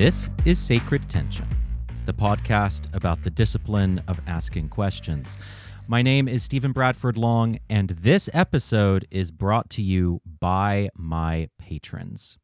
This is Sacred Tension, the podcast about the discipline of asking questions. My name is Stephen Bradford Long, and this episode is brought to you by my patrons.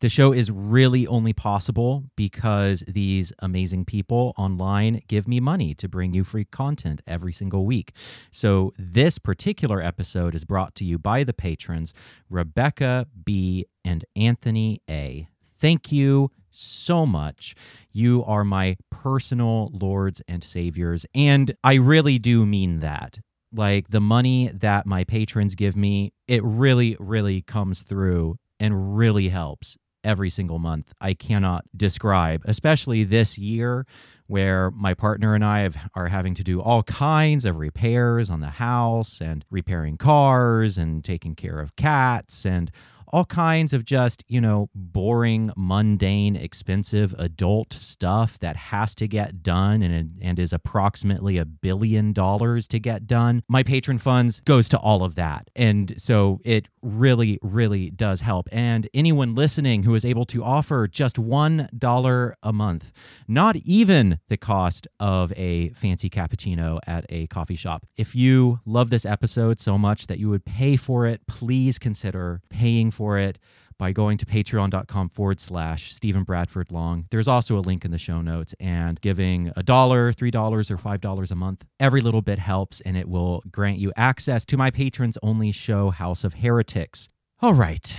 The show is really only possible because these amazing people online give me money to bring you free content every single week. So, this particular episode is brought to you by the patrons Rebecca B. and Anthony A. Thank you so much. You are my personal lords and saviors. And I really do mean that. Like the money that my patrons give me, it really, really comes through and really helps every single month. I cannot describe, especially this year where my partner and I have, are having to do all kinds of repairs on the house and repairing cars and taking care of cats and all kinds of just, you know, boring, mundane, expensive adult stuff that has to get done and, and is approximately a billion dollars to get done. My patron funds goes to all of that. And so it really, really does help. And anyone listening who is able to offer just $1 a month, not even the cost of a fancy cappuccino at a coffee shop. If you love this episode so much that you would pay for it, please consider paying for it by going to patreon.com forward slash Stephen Bradford Long. There's also a link in the show notes and giving a dollar, three dollars, or five dollars a month. Every little bit helps and it will grant you access to my patrons only show, House of Heretics. All right.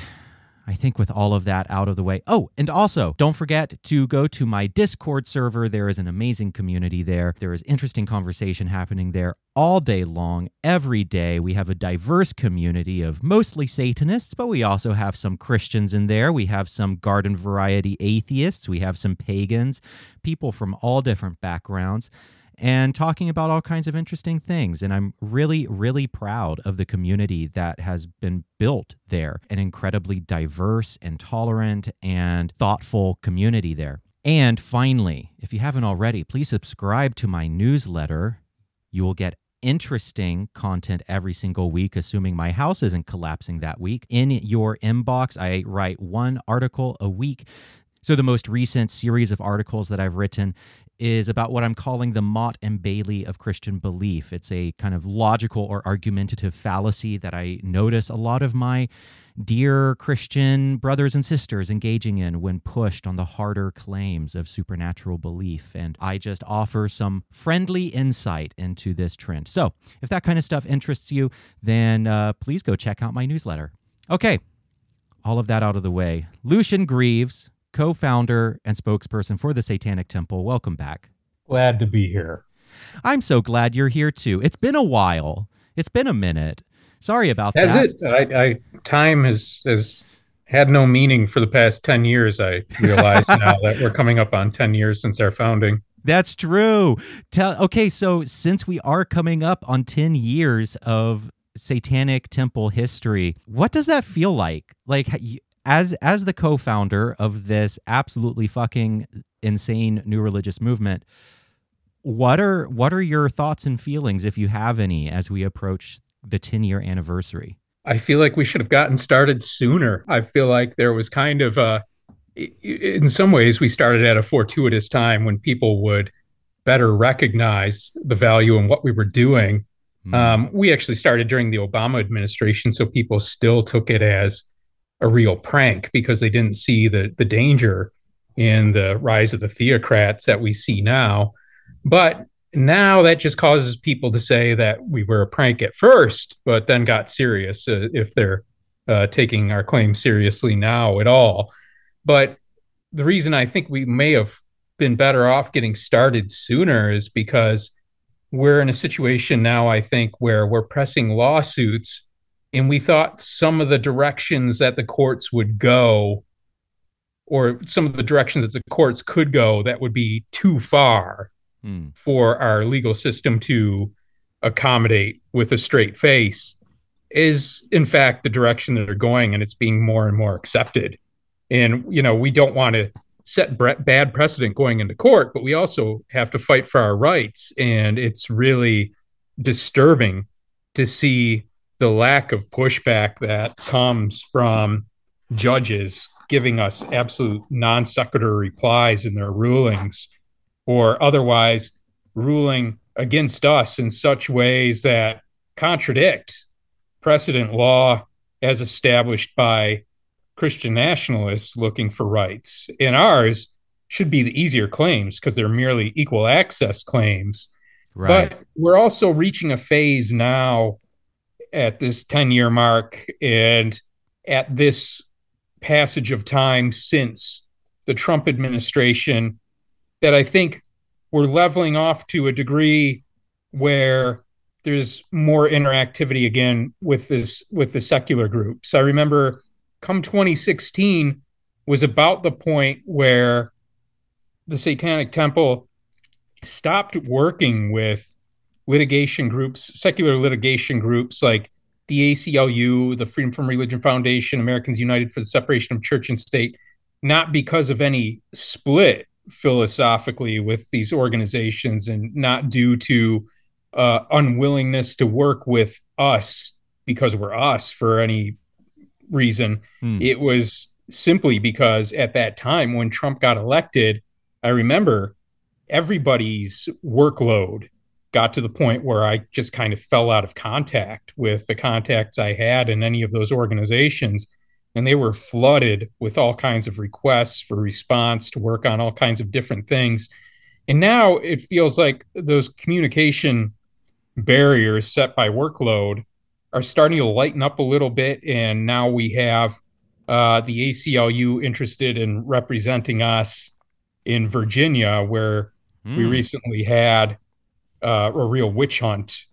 I think with all of that out of the way. Oh, and also don't forget to go to my Discord server. There is an amazing community there. There is interesting conversation happening there all day long, every day. We have a diverse community of mostly Satanists, but we also have some Christians in there. We have some garden variety atheists. We have some pagans, people from all different backgrounds and talking about all kinds of interesting things. And I'm really, really proud of the community that has been built there an incredibly diverse and tolerant and thoughtful community there. And finally, if you haven't already, please subscribe to my newsletter. You will get interesting content every single week, assuming my house isn't collapsing that week. In your inbox, I write one article a week. So, the most recent series of articles that I've written is about what I'm calling the Motte and Bailey of Christian belief. It's a kind of logical or argumentative fallacy that I notice a lot of my dear Christian brothers and sisters engaging in when pushed on the harder claims of supernatural belief. And I just offer some friendly insight into this trend. So if that kind of stuff interests you, then uh, please go check out my newsletter. Okay, all of that out of the way. Lucian Greaves co founder and spokesperson for the Satanic Temple. Welcome back. Glad to be here. I'm so glad you're here too. It's been a while, it's been a minute. Sorry about Has that. Has it? I, I time has has had no meaning for the past 10 years. I realize now that we're coming up on 10 years since our founding. That's true. Tell okay, so since we are coming up on 10 years of satanic temple history, what does that feel like? Like as as the co-founder of this absolutely fucking insane new religious movement what are what are your thoughts and feelings if you have any as we approach the 10 year anniversary? I feel like we should have gotten started sooner. I feel like there was kind of a in some ways we started at a fortuitous time when people would better recognize the value in what we were doing. Mm. um, we actually started during the obama administration so people still took it as a real prank because they didn't see the the danger in the rise of the theocrats that we see now. But now that just causes people to say that we were a prank at first, but then got serious uh, if they're uh, taking our claim seriously now at all. But the reason I think we may have been better off getting started sooner is because we're in a situation now, I think, where we're pressing lawsuits and we thought some of the directions that the courts would go or some of the directions that the courts could go that would be too far mm. for our legal system to accommodate with a straight face is in fact the direction that they're going and it's being more and more accepted and you know we don't want to set bad precedent going into court but we also have to fight for our rights and it's really disturbing to see the lack of pushback that comes from judges giving us absolute non sequitur replies in their rulings or otherwise ruling against us in such ways that contradict precedent law as established by Christian nationalists looking for rights. And ours should be the easier claims because they're merely equal access claims. Right. But we're also reaching a phase now at this 10 year mark and at this passage of time since the Trump administration that I think we're leveling off to a degree where there's more interactivity again with this with the secular groups. I remember come 2016 was about the point where the Satanic Temple stopped working with litigation groups, secular litigation groups like the ACLU, the Freedom from Religion Foundation, Americans United for the Separation of Church and State, not because of any split philosophically with these organizations and not due to uh, unwillingness to work with us because we're us for any reason. Hmm. It was simply because at that time when Trump got elected, I remember everybody's workload got to the point where I just kind of fell out of contact with the contacts I had in any of those organizations. And they were flooded with all kinds of requests for response to work on all kinds of different things. And now it feels like those communication barriers set by workload are starting to lighten up a little bit. And now we have uh, the ACLU interested in representing us in Virginia, where mm. we hmm. recently had uh, a real witch hunt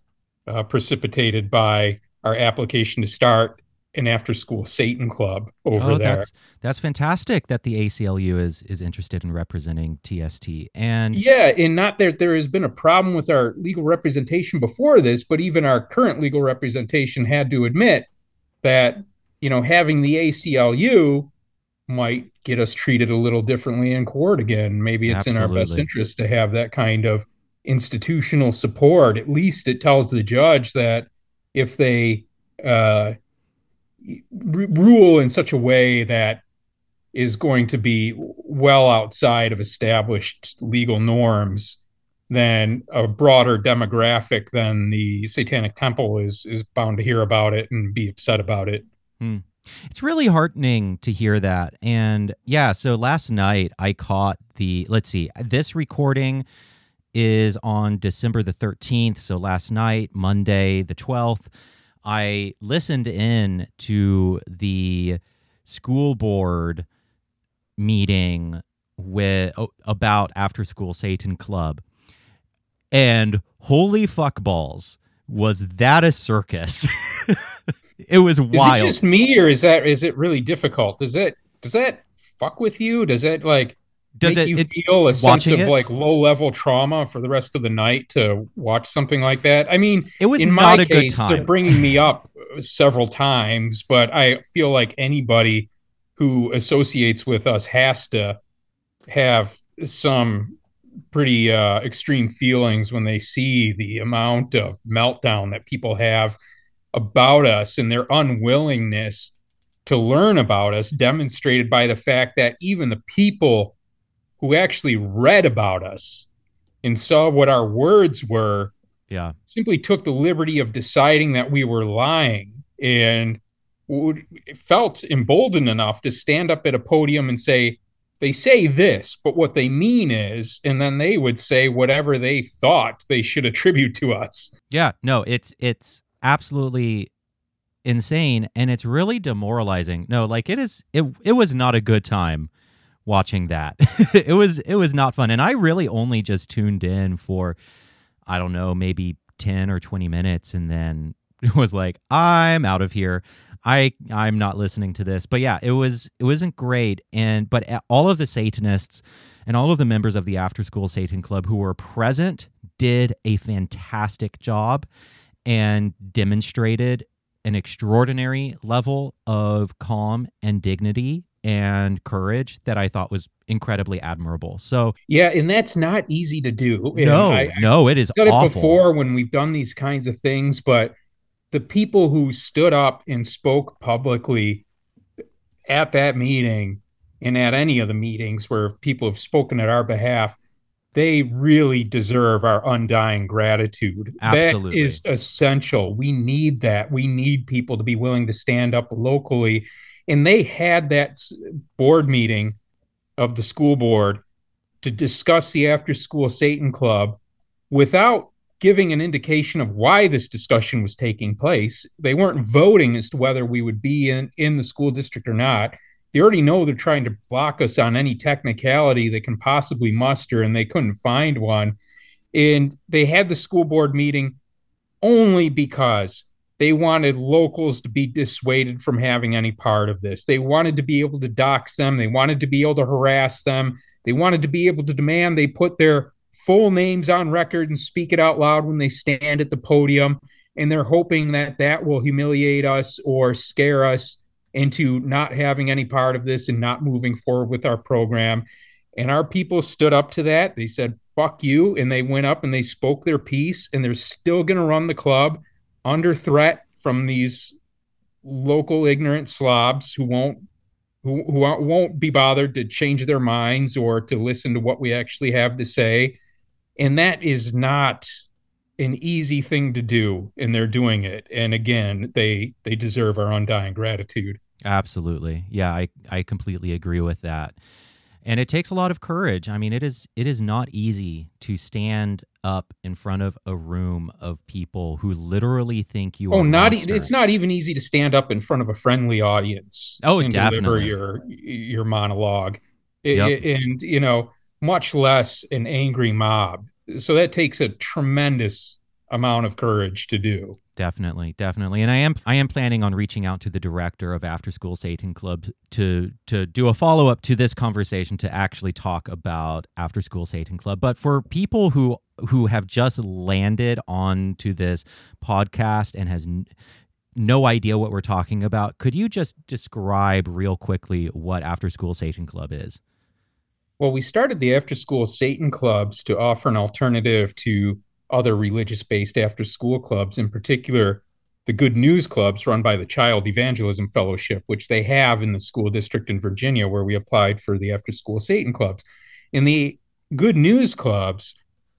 uh, precipitated by our application to start an after school Satan club over oh, there. That's, that's fantastic that the ACLU is is interested in representing TST. And yeah, and not that there has been a problem with our legal representation before this, but even our current legal representation had to admit that, you know, having the ACLU might get us treated a little differently in court again. Maybe it's Absolutely. in our best interest to have that kind of institutional support. At least it tells the judge that if they uh, rule in such a way that is going to be well outside of established legal norms, then a broader demographic than the Satanic Temple is is bound to hear about it and be upset about it. Hmm. It's really heartening to hear that. And yeah, so last night I caught the let's see, this recording is on December the 13th. So last night, Monday the 12th, I listened in to the school board meeting with oh, about after school Satan Club. And holy fuck balls, was that a circus? it was wild. Is it just me or is that is it really difficult? Does it does that fuck with you? Does it like does make it, you it, feel a sense of it? like low level trauma for the rest of the night to watch something like that? I mean, it was in not a case, good time. They're bringing me up several times, but I feel like anybody who associates with us has to have some pretty uh, extreme feelings when they see the amount of meltdown that people have about us and their unwillingness to learn about us, demonstrated by the fact that even the people who actually read about us and saw what our words were yeah. simply took the liberty of deciding that we were lying and felt emboldened enough to stand up at a podium and say they say this but what they mean is and then they would say whatever they thought they should attribute to us. Yeah no it's it's absolutely insane and it's really demoralizing. No like it is it it was not a good time watching that. it was it was not fun, and I really only just tuned in for I don't know maybe ten or twenty minutes, and then it was like I'm out of here. I I'm not listening to this. But yeah, it was it wasn't great, and but all of the Satanists and all of the members of the After School Satan Club who were present did a fantastic job and demonstrated an extraordinary level of calm and dignity and courage that I thought was incredibly admirable. So yeah, and that's not easy to do. no, I, no, it is said awful. it before when we've done these kinds of things, but the people who stood up and spoke publicly at that meeting and at any of the meetings where people have spoken at our behalf, they really deserve our undying gratitude. Absolutely. That is essential. We need that. We need people to be willing to stand up locally. And they had that board meeting of the school board to discuss the after school Satan Club without giving an indication of why this discussion was taking place. They weren't voting as to whether we would be in, in the school district or not they already know they're trying to block us on any technicality they can possibly muster, and they couldn't find one. And they had the school board meeting only because they wanted locals to be dissuaded from having any part of this. They wanted to be able to dox them, they wanted to be able to harass them, they wanted to be able to demand they put their full names on record and speak it out loud when they stand at the podium. And they're hoping that that will humiliate us or scare us into not having any part of this and not moving forward with our program. And our people stood up to that. They said, fuck you. And they went up and they spoke their piece. And they're still going to run the club under threat from these local ignorant slobs who won't who, who won't be bothered to change their minds or to listen to what we actually have to say and that is not an easy thing to do and they're doing it and again they they deserve our undying gratitude Absolutely. Yeah, I, I completely agree with that. And it takes a lot of courage. I mean, it is it is not easy to stand up in front of a room of people who literally think you oh, are. not monsters. it's not even easy to stand up in front of a friendly audience. Oh, and definitely. Deliver your your monologue, Yep. and you know, much less an angry mob. So that takes a tremendous amount of courage to do. Definitely, definitely. And I am I am planning on reaching out to the director of After School Satan Club to to do a follow up to this conversation to actually talk about After School Satan Club. But for people who who have just landed onto this podcast and has n- no idea what we're talking about, could you just describe real quickly what After School Satan Club is? Well, we started the After School Satan Clubs to offer an alternative to other religious based after school clubs, in particular, the Good News Clubs run by the Child Evangelism Fellowship, which they have in the school district in Virginia, where we applied for the after school Satan clubs. And the Good News Clubs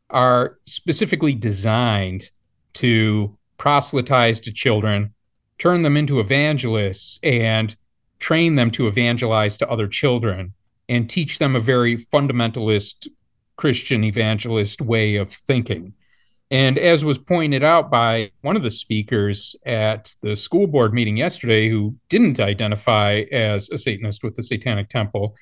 are specifically designed to proselytize to children, turn them into evangelists, and train them to evangelize to other children and teach them a very fundamentalist Christian evangelist way of thinking. And as was pointed out by one of the speakers at the school board meeting yesterday, who didn't identify as a Satanist with the Satanic Temple,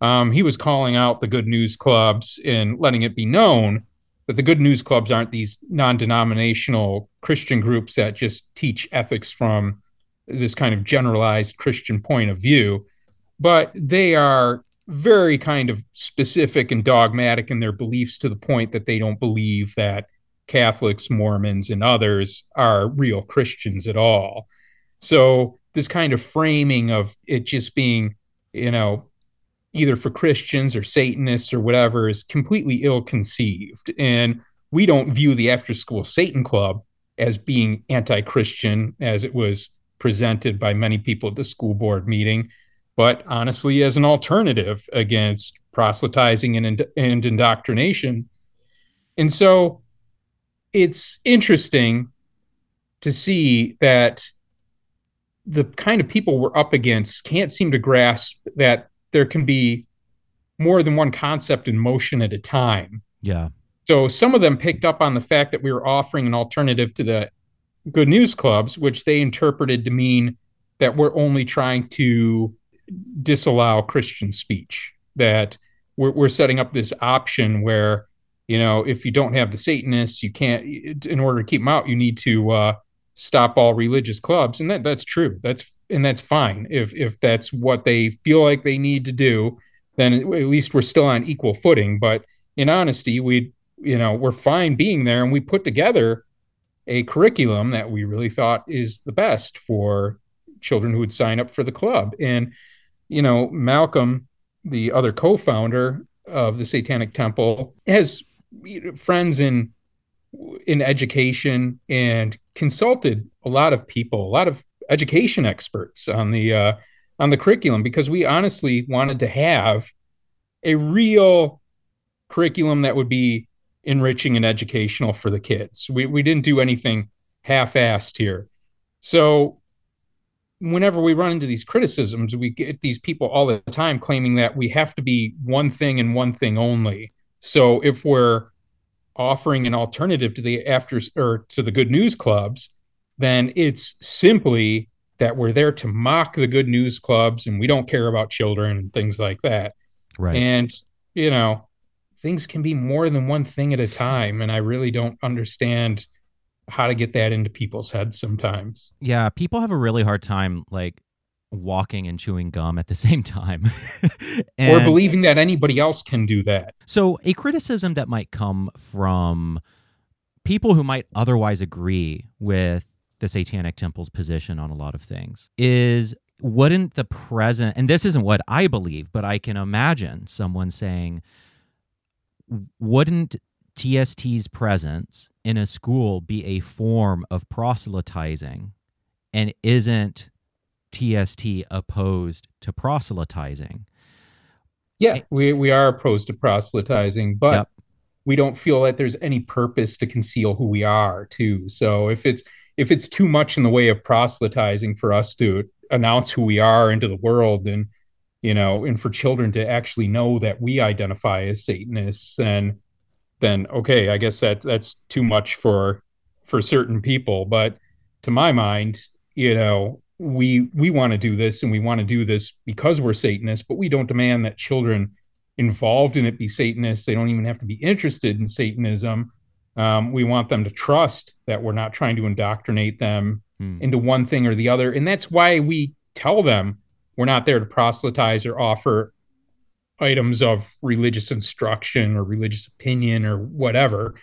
um, he was calling out the good news clubs and letting it be known that the good news clubs aren't these non denominational Christian groups that just teach ethics from this kind of generalized Christian point of view, but they are very kind of specific and dogmatic in their beliefs to the point that they don't believe that Catholics, Mormons, and others are real Christians at all. So this kind of framing of it just being, you know, either for Christians or Satanists or whatever is completely ill conceived. And we don't view the after school Satan Club as being anti Christian as it was presented by many people at the school board meeting, but honestly, as an alternative against proselytizing and, and indoctrination. And so it's interesting to see that the kind of people we're up against can't seem to grasp that there can be more than one concept in motion at a time. Yeah. So some of them picked up on the fact that we were offering an alternative to the good news clubs, which they interpreted to mean that we're only trying to disallow Christian speech, that we're, we're setting up this option where you know, if you don't have the Satanists, you can't. In order to keep them out, you need to uh, stop all religious clubs, and that that's true. That's and that's fine if if that's what they feel like they need to do. Then at least we're still on equal footing. But in honesty, we you know we're fine being there, and we put together a curriculum that we really thought is the best for children who would sign up for the club. And you know, Malcolm, the other co-founder of the Satanic Temple, has friends in in education and consulted a lot of people, a lot of education experts on the uh, on the curriculum because we honestly wanted to have a real curriculum that would be enriching and educational for the kids. We we didn't do anything half-assed here. So whenever we run into these criticisms, we get these people all the time claiming that we have to be one thing and one thing only. So if we're offering an alternative to the after or to the good news clubs, then it's simply that we're there to mock the good news clubs and we don't care about children and things like that. Right. And you know, things can be more than one thing at a time and I really don't understand how to get that into people's heads sometimes. Yeah, people have a really hard time like walking and chewing gum at the same time. or believing that anybody else can do that. So, a criticism that might come from people who might otherwise agree with the Satanic Temple's position on a lot of things is wouldn't the present, and this isn't what I believe, but I can imagine someone saying, wouldn't TST's presence in a school be a form of proselytizing? And isn't TST opposed to proselytizing? Yeah, we, we are opposed to proselytizing, but yep. we don't feel that there's any purpose to conceal who we are, too. So if it's if it's too much in the way of proselytizing for us to announce who we are into the world and you know and for children to actually know that we identify as satanists and then okay, I guess that that's too much for for certain people. But to my mind, you know, we we want to do this and we want to do this because we're Satanists, but we don't demand that children involved in it be Satanists. They don't even have to be interested in Satanism. Um, we want them to trust that we're not trying to indoctrinate them hmm. into one thing or the other. And that's why we tell them we're not there to proselytize or offer items of religious instruction or religious opinion or whatever,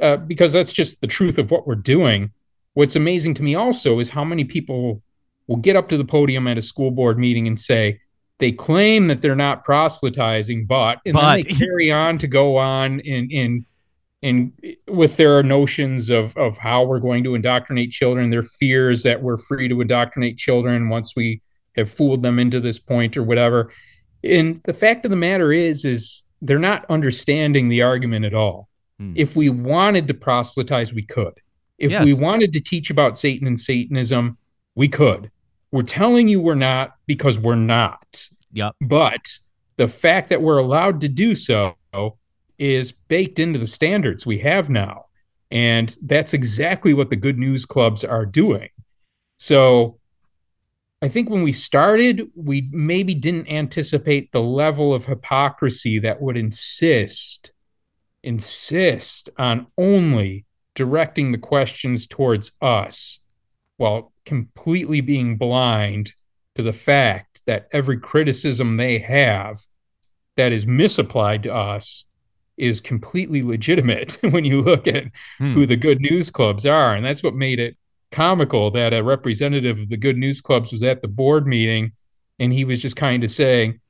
uh, because that's just the truth of what we're doing. What's amazing to me also is how many people will get up to the podium at a school board meeting and say they claim that they're not proselytizing, but and but... then they carry on to go on in in in with their notions of of how we're going to indoctrinate children, their fears that we're free to indoctrinate children once we have fooled them into this point or whatever and the fact of the matter is, is they're not understanding the argument at all. Hmm. If we wanted to proselytize, we could. If yes. we wanted to teach about Satan and Satanism, we could. We're telling you we're not because we're not. Yep. But the fact that we're allowed to do so is baked into the standards we have now. And that's exactly what the good news clubs are doing. So I think when we started, we maybe didn't anticipate the level of hypocrisy that would insist insist on only directing the questions towards us while completely being blind to the fact that every criticism they have that is misapplied to us is completely legitimate when you look at hmm. who the good news clubs are and that's what made it comical that a representative of the good news clubs was at the board meeting and he was just kind of saying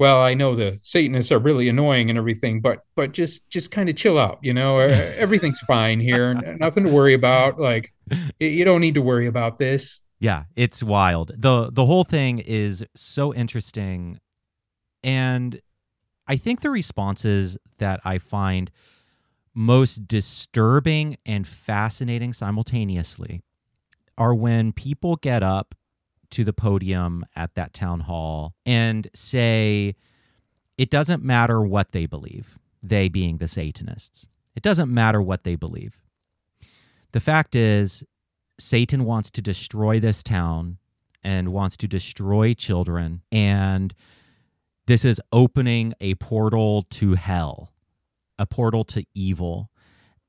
well i know the satanists are really annoying and everything but but just just kind of chill out you know? Everything's fine here. Nothing to worry about. Like you don't need to worry about this. Yeah it's wild. The the whole thing is so interesting. And i think the responses that i find most disturbing and fascinating simultaneously are when people get up to the podium at that town hall and say, it doesn't matter what they believe, they being the Satanists. It doesn't matter what they believe. The fact is, Satan wants to destroy this town and wants to destroy children. And this is opening a portal to hell, a portal to evil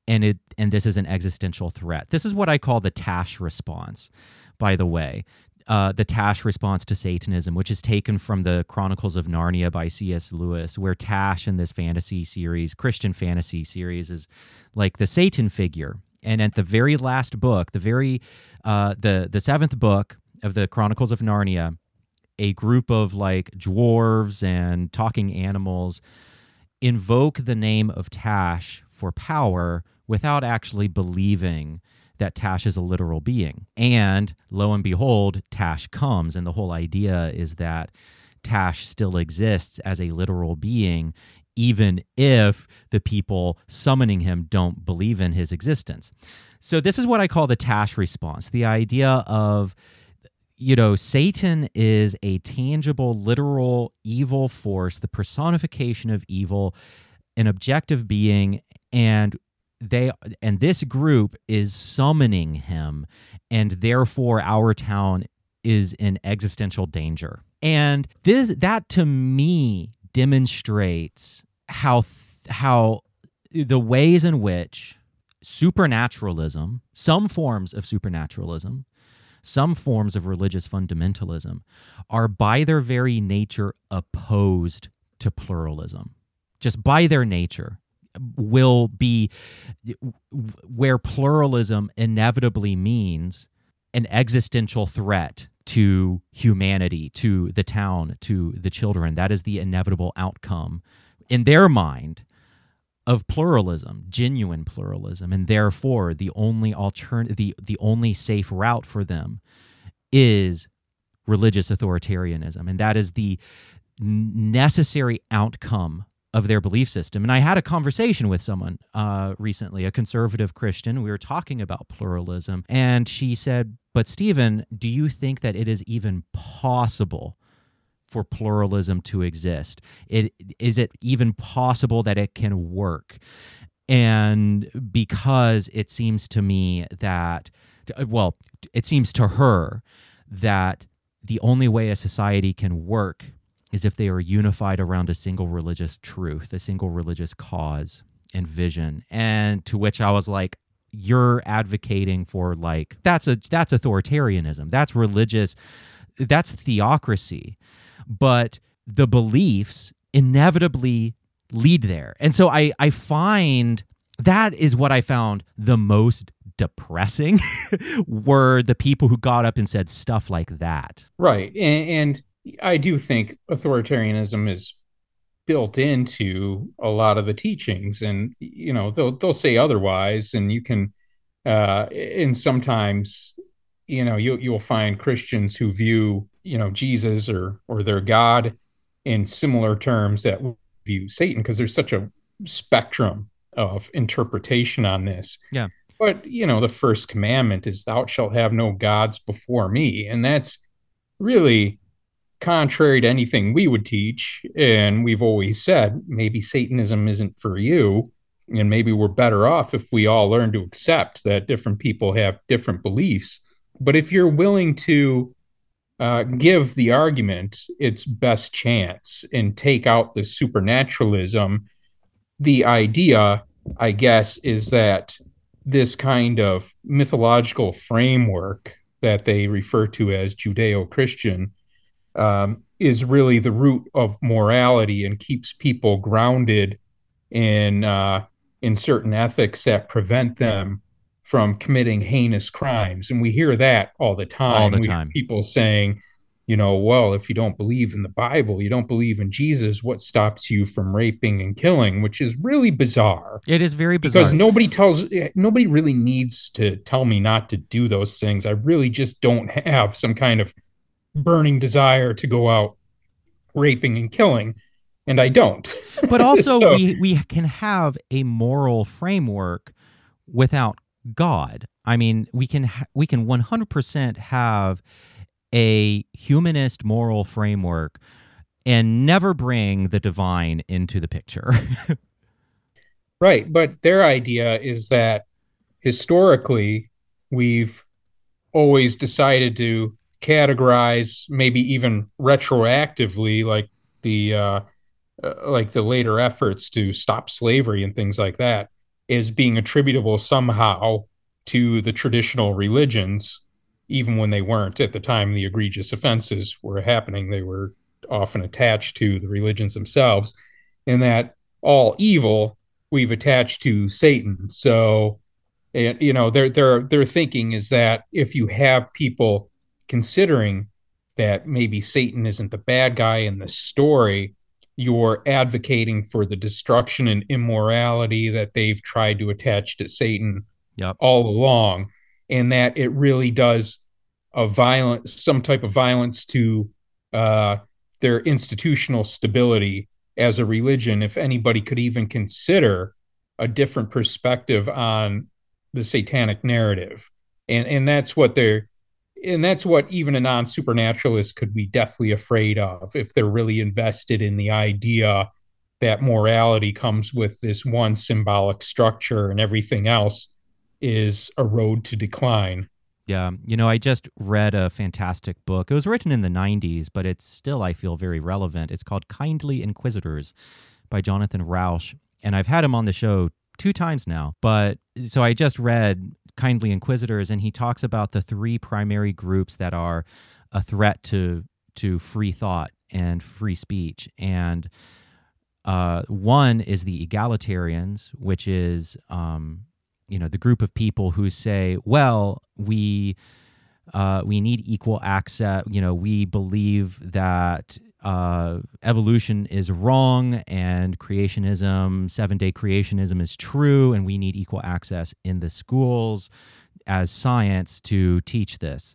and it and this is an existential threat. This is what I call the Tash response, by the way. Uh, the Tash response to Satanism, which is taken from the Chronicles of Narnia by C.S. Lewis, where Tash in this fantasy series, Christian fantasy series, is like the Satan figure. And at the very last book, the very uh, the the seventh book of the Chronicles of Narnia, a group of like dwarves and talking animals invoke the name of Tash for power without actually believing that Tash is a literal being. And lo and behold, Tash comes. And the whole idea is that Tash still exists as a literal being, even if the people summoning him don't believe in his existence. So, this is what I call the Tash response the idea of you know, Satan is a tangible, literal evil force, the personification of evil, an objective being, and they and this group is summoning him, and therefore our town is in existential danger. And this that to me demonstrates how how the ways in which supernaturalism, some forms of supernaturalism, some forms of religious fundamentalism are by their very nature opposed to pluralism. Just by their nature, will be where pluralism inevitably means an existential threat to humanity, to the town, to the children. That is the inevitable outcome in their mind of pluralism, genuine pluralism, and therefore the only alternative, the, the only safe route for them is religious authoritarianism, and that is the necessary outcome of their belief system. And I had a conversation with someone uh, recently, a conservative Christian. We were talking about pluralism, and she said, "But Stephen, do you think that it is even possible?" for pluralism to exist? It, is it even possible that it can work? And because it seems to me that, well, it seems to her that the only way a society can work is if they are unified around a single religious truth, a single religious cause and vision. And to which I was like, you're advocating for like that's a that's authoritarianism. That's religious that's theocracy but the beliefs inevitably lead there. And so I, I find that is what I found the most depressing were the people who got up and said stuff like that. Right. And, and I do think authoritarianism is built into a lot of the teachings and you know they'll they'll say otherwise and you can uh and sometimes you know you you'll find Christians who view you know Jesus or or their God in similar terms that view Satan because there's such a spectrum of interpretation on this. Yeah. But you know, the first commandment is thou shalt have no gods before me. And that's really contrary to anything we would teach. And we've always said maybe Satanism isn't for you. And maybe we're better off if we all learn to accept that different people have different beliefs. But if you're willing to uh, give the argument its best chance and take out the supernaturalism, the idea, I guess, is that this kind of mythological framework that they refer to as Judeo Christian um, is really the root of morality and keeps people grounded in uh, in certain ethics that prevent them from committing heinous crimes. And we hear that all the time. All the time. people saying, you know, well, if you don't believe in the Bible, you don't believe in Jesus, what stops you from raping and killing? Which is really bizarre. It is very bizarre. Because nobody tells, nobody really needs to tell me not to do those things. I really just don't have some kind of burning desire to go out raping and killing and I don't. But also so, we we can have a moral framework without God. I mean, we can ha- we can 100% have a humanist moral framework and never bring the divine into the picture. right, but their idea is that historically we've always decided to categorize maybe even retroactively like the uh, uh, like the later efforts to stop slavery and things like that is being attributable somehow to the traditional religions, even when they weren't at the time the egregious offenses were happening. They were often attached to the religions themselves, and that all evil we've attached to Satan. So, you know, their their their thinking is that if you have people considering that maybe Satan isn't the bad guy in the story, you're advocating for the destruction and immorality that they've tried to attach to Satan yep. all along. and that it really does a violent some type of violence to uh, their institutional stability as a religion if anybody could even consider a different perspective on the satanic narrative and and that's what they're and that's what even a non-supernaturalist could be deathly afraid of if they're really invested in the idea that morality comes with this one symbolic structure and everything else is a road to decline yeah. You know, I just read a fantastic book. It was written in the 90s, but it's still, I feel, very relevant. It's called Kindly Inquisitors by Jonathan Rauch. And I've had him on the show two times now. But so I just read Kindly Inquisitors, and he talks about the three primary groups that are a threat to to free thought and free speech. And uh, one is the egalitarians, which is um, you know the group of people who say, well, we uh, we need equal access. You know, we believe that uh, evolution is wrong and creationism, seven day creationism is true, and we need equal access in the schools as science to teach this.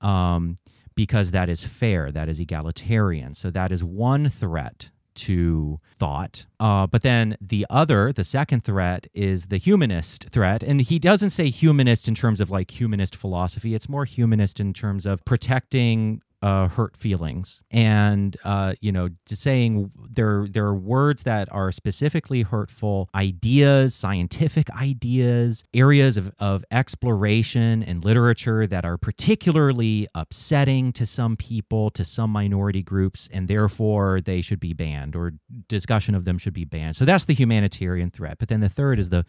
Um, because that is fair, that is egalitarian. So that is one threat to thought. Uh, but then the other, the second threat, is the humanist threat. And he doesn't say humanist in terms of like humanist philosophy, it's more humanist in terms of protecting uh, hurt feelings. And uh, you know saying there there are words that are specifically hurtful ideas scientific ideas areas of, of exploration and literature that are particularly upsetting to some people to some minority groups and therefore they should be banned or discussion of them should be banned. So that's the humanitarian threat. But then the third is the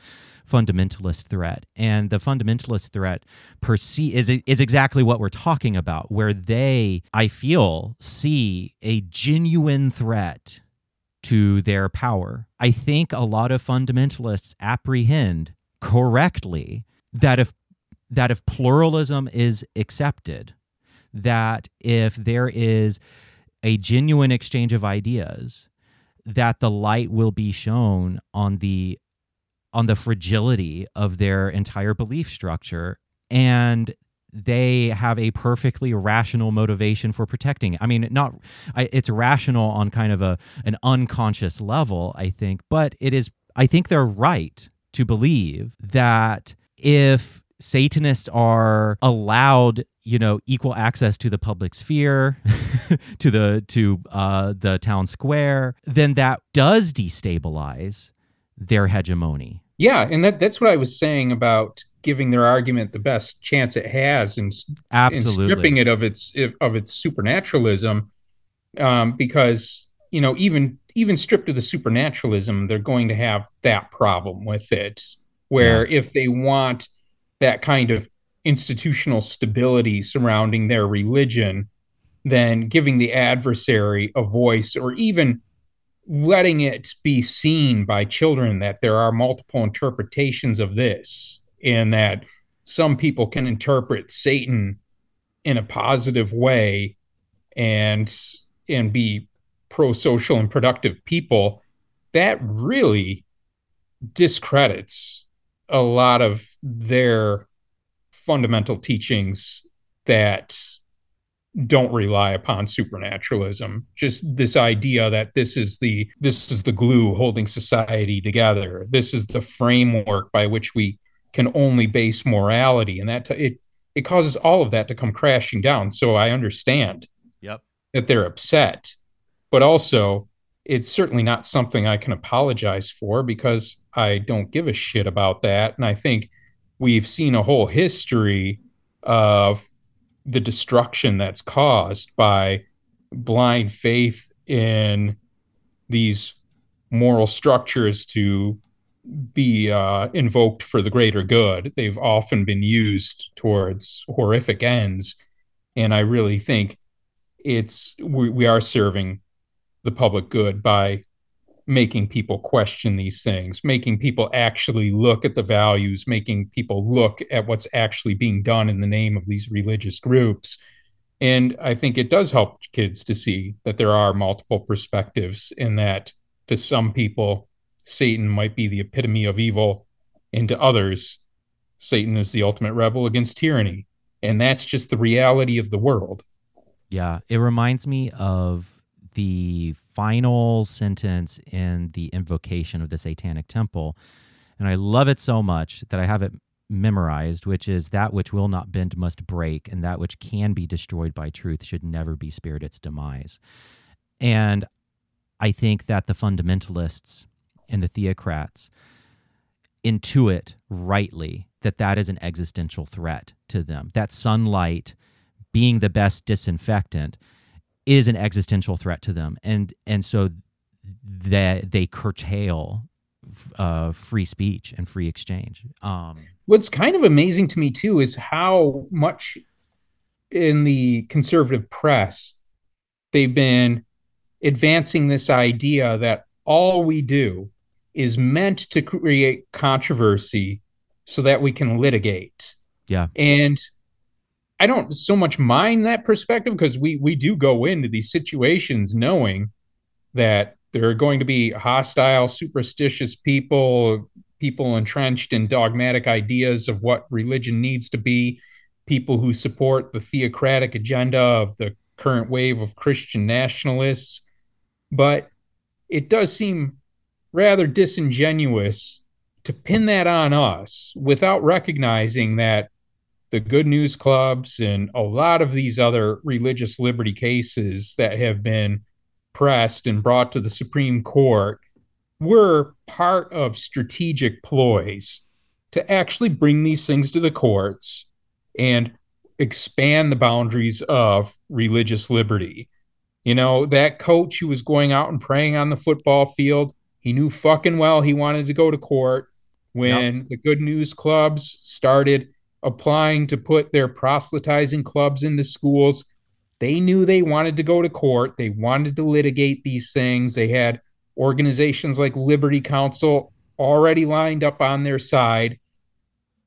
fundamentalist threat. And the fundamentalist threat perceive is, is exactly what we're talking about where they I feel, see a genuine threat to their power. I think a lot of fundamentalists apprehend correctly that if that if pluralism is accepted, that if there is a genuine exchange of ideas, that the light will be shown on the on the fragility of their entire belief structure and they have a perfectly rational motivation for protecting it. I mean, not it's rational on kind of a an unconscious level, I think, but it is. I think they're right to believe that if Satanists are allowed, you know, equal access to the public sphere, to the to uh, the town square, then that does destabilize their hegemony. Yeah, and that that's what I was saying about giving their argument the best chance it has and, Absolutely. and stripping it of its of its supernaturalism um, because you know even even stripped of the supernaturalism they're going to have that problem with it where yeah. if they want that kind of institutional stability surrounding their religion then giving the adversary a voice or even letting it be seen by children that there are multiple interpretations of this in that some people can interpret Satan in a positive way and and be pro-social and productive people that really discredits a lot of their fundamental teachings that don't rely upon supernaturalism. Just this idea that this is the this is the glue holding society together. This is the framework by which we can only base morality, and that t- it it causes all of that to come crashing down. So I understand. Yep. That they're upset, but also it's certainly not something I can apologize for because I don't give a shit about that. And I think we've seen a whole history of the destruction that's caused by blind faith in these moral structures to be uh, invoked for the greater good. They've often been used towards horrific ends, and I really think it's we, we are serving the public good by making people question these things, making people actually look at the values, making people look at what's actually being done in the name of these religious groups. And I think it does help kids to see that there are multiple perspectives, and that to some people, Satan might be the epitome of evil, and to others, Satan is the ultimate rebel against tyranny. And that's just the reality of the world. Yeah. It reminds me of the final sentence in the invocation of the Satanic Temple. And I love it so much that I have it memorized, which is that which will not bend must break, and that which can be destroyed by truth should never be spared its demise. And I think that the fundamentalists and the theocrats intuit rightly that that is an existential threat to them. That sunlight being the best disinfectant is an existential threat to them. And and so that they curtail uh, free speech and free exchange. Um, What's kind of amazing to me too is how much in the conservative press they've been advancing this idea that all we do is meant to create controversy so that we can litigate. Yeah. And I don't so much mind that perspective because we we do go into these situations knowing that there are going to be hostile, superstitious people, people entrenched in dogmatic ideas of what religion needs to be, people who support the theocratic agenda of the current wave of Christian nationalists. But it does seem rather disingenuous to pin that on us without recognizing that the good news clubs and a lot of these other religious liberty cases that have been pressed and brought to the Supreme Court were part of strategic ploys to actually bring these things to the courts and expand the boundaries of religious liberty. You know, that coach who was going out and praying on the football field, he knew fucking well he wanted to go to court when yep. the good news clubs started applying to put their proselytizing clubs into schools. They knew they wanted to go to court. They wanted to litigate these things. They had organizations like Liberty Counsel already lined up on their side.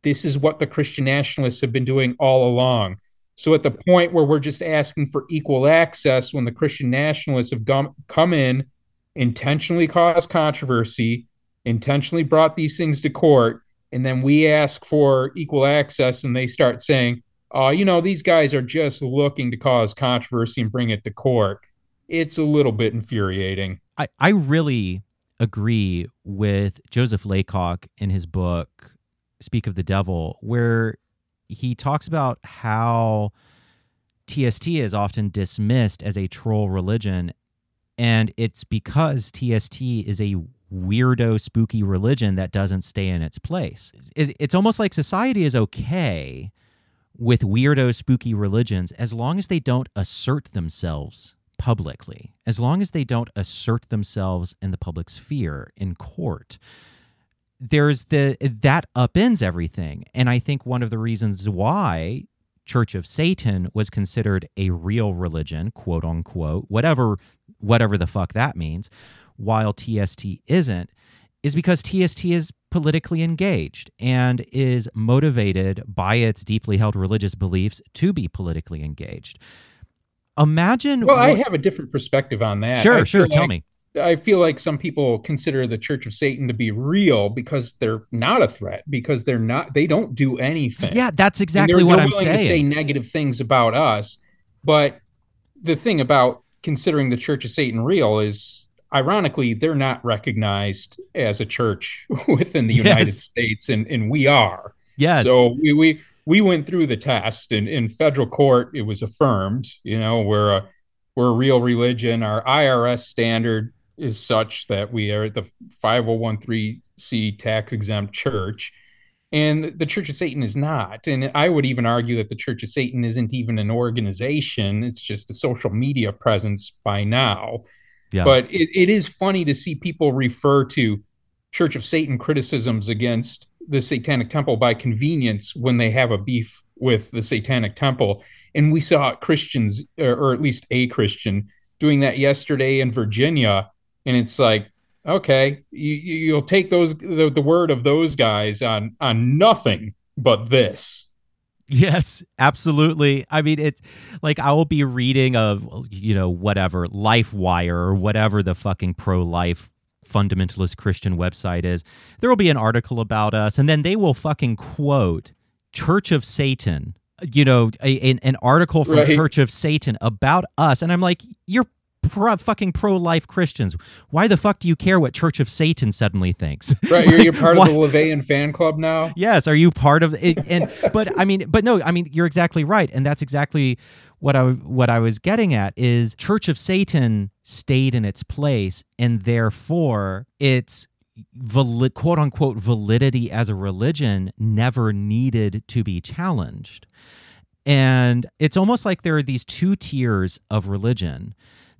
This is what the Christian nationalists have been doing all along. So, at the point where we're just asking for equal access, when the Christian nationalists have come in, intentionally caused controversy, intentionally brought these things to court, and then we ask for equal access, and they start saying, "Oh, you know, these guys are just looking to cause controversy and bring it to court." It's a little bit infuriating. I, I really agree with Joseph Laycock in his book Speak of the Devil, where he talks about how TST is often dismissed as a troll religion. And it's because TST is a weirdo, spooky religion that doesn't stay in its place. it's almost like society is okay with weirdo, spooky religions as long as they don't assert themselves publicly, as long as they don't assert themselves in the public sphere in court. There's the that upends everything. And I think one of the reasons why Church of Satan was considered a real religion, quote unquote, whatever whatever the fuck that means, while TST isn't, is because TST is politically engaged and is motivated by its deeply held religious beliefs to be politically engaged. Imagine. Well, what... I have a different perspective on that. Sure, sure. Tell me. I feel like some people consider the Church of Satan to be real because they're not a threat because they're not they don't do anything. Yeah, that's exactly what I'm saying. To say negative things about us, but the thing about considering the Church of Satan real is ironically they're not recognized as a church within the yes. United States and and we are. Yes. So we we we went through the test and in federal court it was affirmed you know we're a we're a real religion our irs standard is such that we are the 5013c tax exempt church and the church of satan is not and i would even argue that the church of satan isn't even an organization it's just a social media presence by now yeah. but it, it is funny to see people refer to church of satan criticisms against the Satanic Temple by convenience when they have a beef with the Satanic Temple. And we saw Christians, or at least a Christian, doing that yesterday in Virginia. And it's like, okay, you, you'll take those the, the word of those guys on on nothing but this. Yes, absolutely. I mean, it's like I will be reading of you know whatever LifeWire or whatever the fucking pro life fundamentalist Christian website is, there will be an article about us, and then they will fucking quote Church of Satan, you know, a, an, an article from Right. Church of Satan about us. And I'm like, you're pro, fucking pro life Christians. Why the fuck do you care what Church of Satan suddenly thinks? Right, you're, you're part Why- of the LeVeyan fan club now. Yes, are you part of it? And but I mean, but no, I mean you're exactly right, and that's exactly what I what I was getting at is Church of Satan stayed in its place, and therefore its valid, quote unquote validity as a religion never needed to be challenged. And it's almost like there are these two tiers of religion.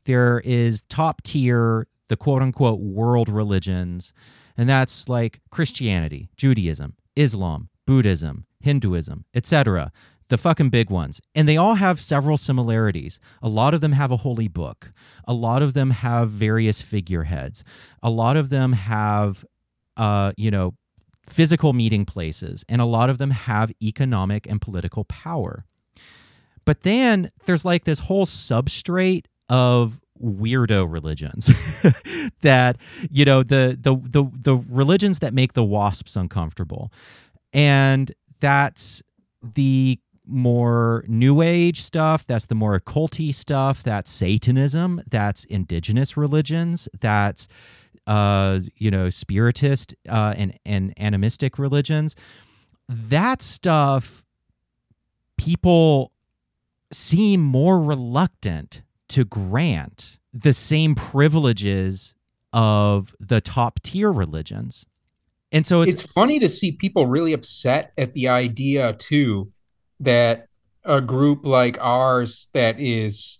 There is top tier, the quote unquote world religions, and that's like Christianity, Judaism, Islam, Buddhism, Hinduism, etc. The fucking big ones. And they all have several similarities. A lot of them have a holy book. A lot of them have various figureheads. A lot of them have uh, you know, physical meeting places, and a lot of them have economic and political power. But then there's like this whole substrate of weirdo religions that you know the, the the the religions that make the wasps uncomfortable. And that's the more new age stuff that's the more occulty stuff that's satanism that's indigenous religions that's uh you know spiritist uh and and animistic religions. That stuff people seem more reluctant to grant the same privileges of the top tier religions. And so it's, It's funny to see people really upset at the idea too that a group like ours that is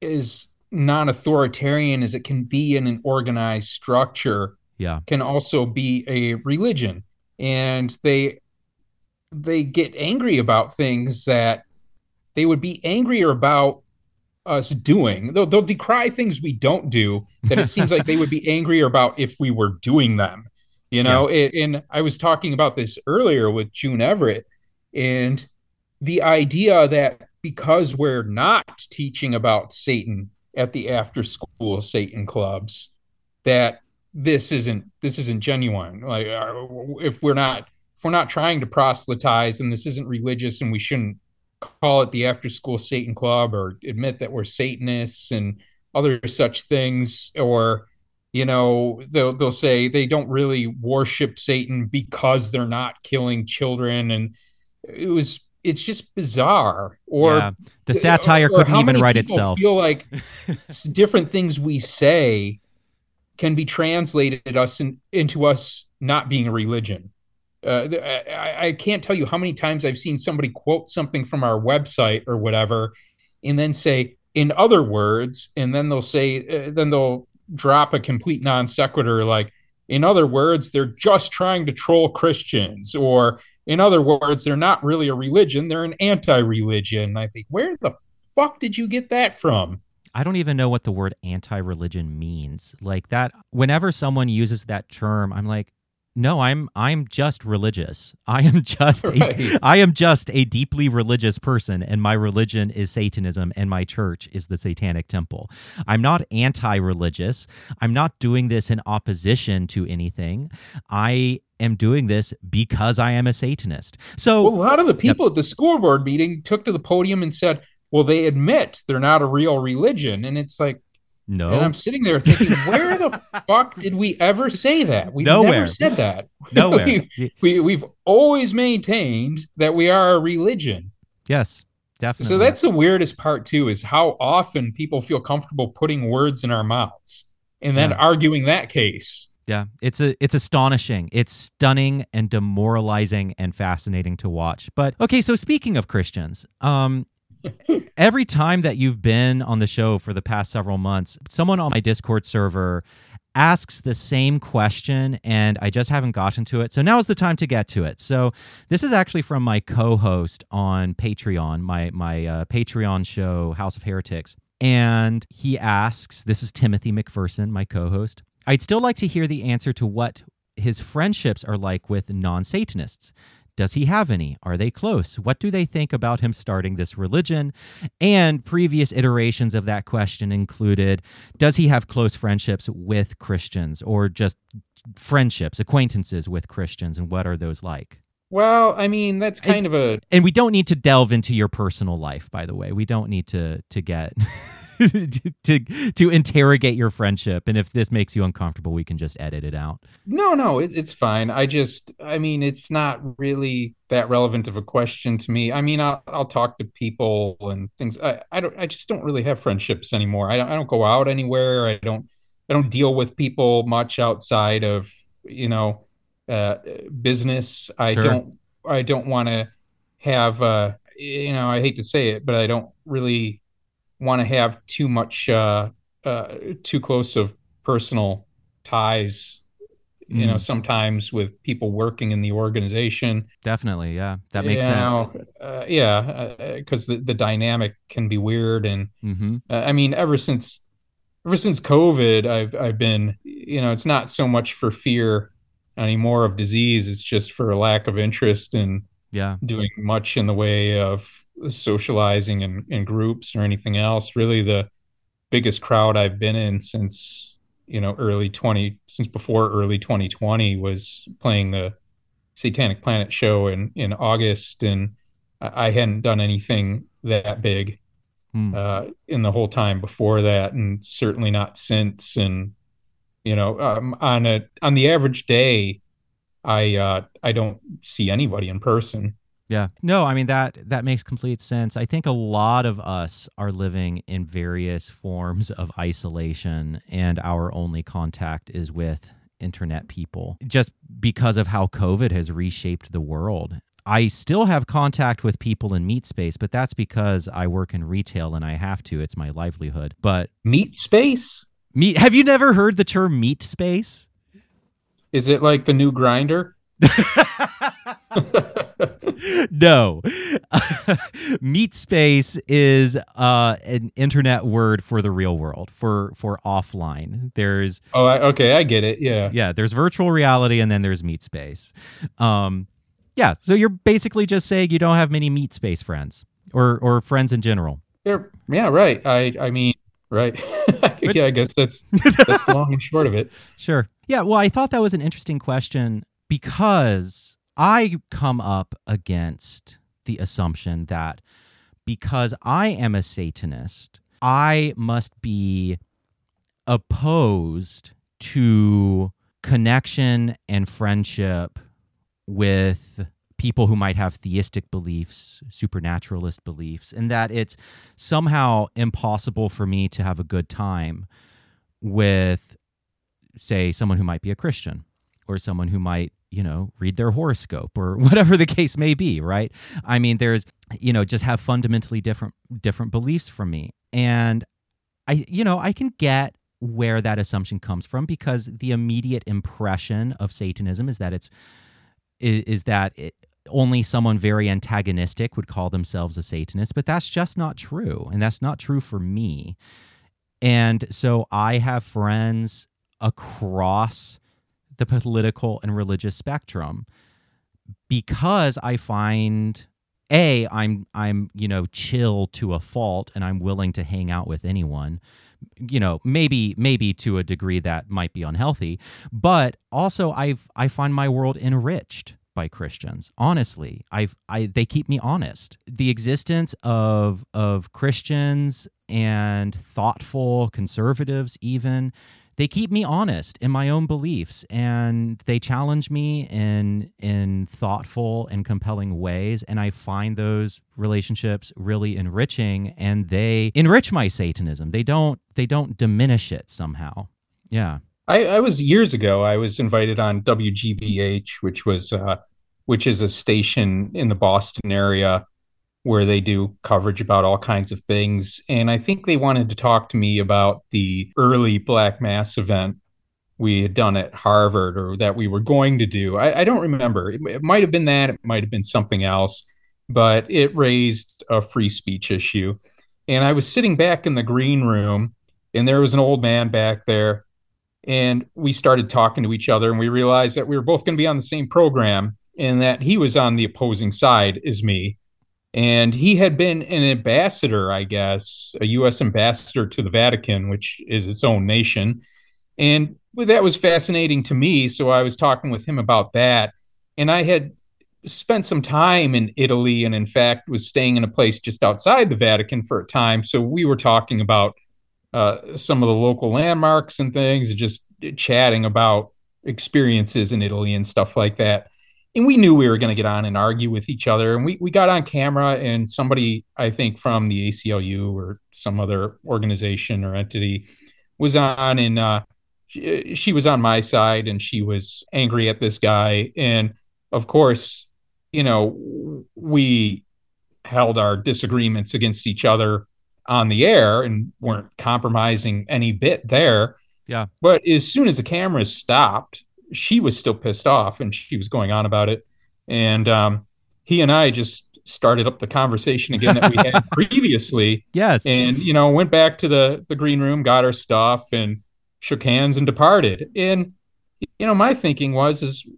is non-authoritarian as it can be in an organized structure yeah, can also be a religion and they they get angry about things that they would be angrier about us doing. They'll, they'll decry things we don't do that it seems like they would be angrier about if we were doing them you know? It- and i was talking about this earlier with june everett and the idea that because we're not teaching about satan at the after school satan clubs that this isn't this isn't genuine. Like uh, if we're not if we're not trying to proselytize and this isn't religious and we shouldn't call it the after school satan club or admit that we're satanists and other such things or you know they'll they'll say they don't really worship satan because they're not killing children and it was it's just bizarre or yeah. the satire or couldn't even write itself. Feel like different things we say can be translated us in, into us not being a religion. Uh, I, I can't tell you how many times I've seen somebody quote something from our website or whatever, and then say, "In other words," and then they'll say, uh, then they'll drop a complete non sequitur like, "In other words, they're just trying to troll Christians," or in other words, they're not really a religion; they're an anti-religion. I think, where the fuck did you get that from? I don't even know what the word anti-religion means. Like that whenever someone uses that term, I'm like, no, I'm I'm just religious. I am just Right. I am just a deeply religious person and my religion is Satanism and my church is the Satanic Temple. I'm not anti-religious. I'm not doing this in opposition to anything. I am doing this because I am a Satanist. So Well, a lot of the people at the school board meeting took to the podium and said, "Well, they admit they're not a real religion," and it's like, no. and I'm sitting there thinking, where the fuck did we ever say that? We Nowhere. never said that. Nowhere. we, we we've always maintained that we are a religion. yes, definitely. So that's the weirdest part too, is how often people feel comfortable putting words in our mouths and then Yeah. arguing that case. Yeah, it's a it's astonishing. It's stunning and demoralizing and fascinating to watch. But okay, so speaking of Christians, um every time that you've been on the show for the past several months, someone on my Discord server asks the same question and I just haven't gotten to it. So now is the time to get to it. So this is actually from my co-host on Patreon, my my uh, Patreon show House of Heretics. And he asks, this is Timothy McPherson, my co-host. I'd still like to hear the answer to what his friendships are like with non Satanists. Does he have any? Are they close? What do they think about him starting this religion? And previous iterations of that question included Does he have close friendships with Christians or just friendships, acquaintances with Christians? And what are those like? Well, I mean, that's kind and, of a. And we don't need to delve into your personal life, by the way. We don't need to to get. to to interrogate your friendship. And if this makes you uncomfortable we can just edit it out. No no it, it's fine. I just i mean it's not really that relevant of a question to me. I mean i'll, I'll talk to people and things. I, I don't i just don't really have friendships anymore. I don't, I don't go out anywhere. I don't i don't deal with people much outside of you know uh, business. I Sure. don't i don't want to have uh you know i hate to say it but i don't really want to have too much uh, uh, too close of personal ties you know Mm. sometimes with people working in the organization definitely yeah that makes you sense uh, yeah because the, the dynamic can be weird and mm-hmm. uh, i mean ever since ever since covid i've i've been you know it's not so much for fear anymore of disease it's just for a lack of interest in yeah doing much in the way of socializing in, in groups or anything else. Really, the biggest crowd I've been in since you know early 20 since before early 2020 was playing the Satanic Planet show in in August, and I, hadn't done anything that big Hmm. uh, in the whole time before that, and certainly not since. And you know, um, on a on the average day, I uh, I don't see anybody in person. Yeah. No, I mean that that makes complete sense. I think a lot of us are living in various forms of isolation and our only contact is with internet people just because of how COVID has reshaped the world. I still have contact with people in meat space, but that's because I work in retail and I have to. It's my livelihood. But Meat space. meat have you never heard the term meat space? Is it like the new Grindr? no. Meat space is uh, an internet word for the real world, for for offline. There's oh, I, okay, I get it. Yeah. yeah, there's virtual reality and then there's meat space. Um, yeah, so you're basically just saying you don't have many meat space friends or or friends in general. They're- yeah, right. I I mean, right. yeah, I guess that's that's long and short of it. Sure. Yeah. Well, I thought that was an interesting question because I come up against the assumption that because I am a Satanist, I must be opposed to connection and friendship with people who might have theistic beliefs, supernaturalist beliefs, and that it's somehow impossible for me to have a good time with say someone who might be a Christian or someone who might, you know, read their horoscope or whatever the case may be, right? I mean, there's, you know, just have fundamentally different different beliefs from me. And I you know, I can get where that assumption comes from because the immediate impression of Satanism is that it's is, is that it, only someone very antagonistic would call themselves a Satanist, but that's just not true. And that's not true for me. And so I have friends across the political and religious spectrum because I find a I'm I'm you know chill to a fault and I'm willing to hang out with anyone you know maybe maybe to a degree that might be unhealthy. But also I've I find my world enriched by Christians honestly. I've I they keep me honest. The existence of of Christians and thoughtful conservatives even they keep me honest in my own beliefs and they challenge me in in thoughtful and compelling ways and i find those relationships really enriching and they enrich my satanism they don't they don't diminish it somehow yeah I, I was years ago. I was invited on WGBH, which was uh, which is a station in the Boston area where they do coverage about all kinds of things. And I think they wanted to talk to me about the early Black Mass event we had done at Harvard or that we were going to do. I, I don't remember. It, it might have been that. It might have been something else, but it raised a free speech issue. And I was sitting back in the green room, and there was an old man back there and we started talking to each other and we realized that we were both going to be on the same program and that he was on the opposing side as me. And he had been an ambassador, I guess, a U.S. ambassador to the Vatican, which is its own nation. And that was fascinating to me. So I was talking with him about that. And I had spent some time in Italy and, in fact, was staying in a place just outside the Vatican for a time. So we were talking about uh, some of the local landmarks and things, and just chatting about experiences in Italy and stuff like that. And we knew we were going to get on and argue with each other. And we, we got on camera, and somebody, I think from the ACLU or some other organization or entity, was on, and uh, she, she was on my side, and she was angry at this guy. And of course, you know, we held our disagreements against each other on the air and weren't compromising any bit there. Yeah. But as soon as the cameras stopped, she was still pissed off and she was going on about it. And um, he and I just started up the conversation again that we had previously. Yes. And, you know, went back to the, the green room, got our stuff and shook hands and departed. And, you know, my thinking was, is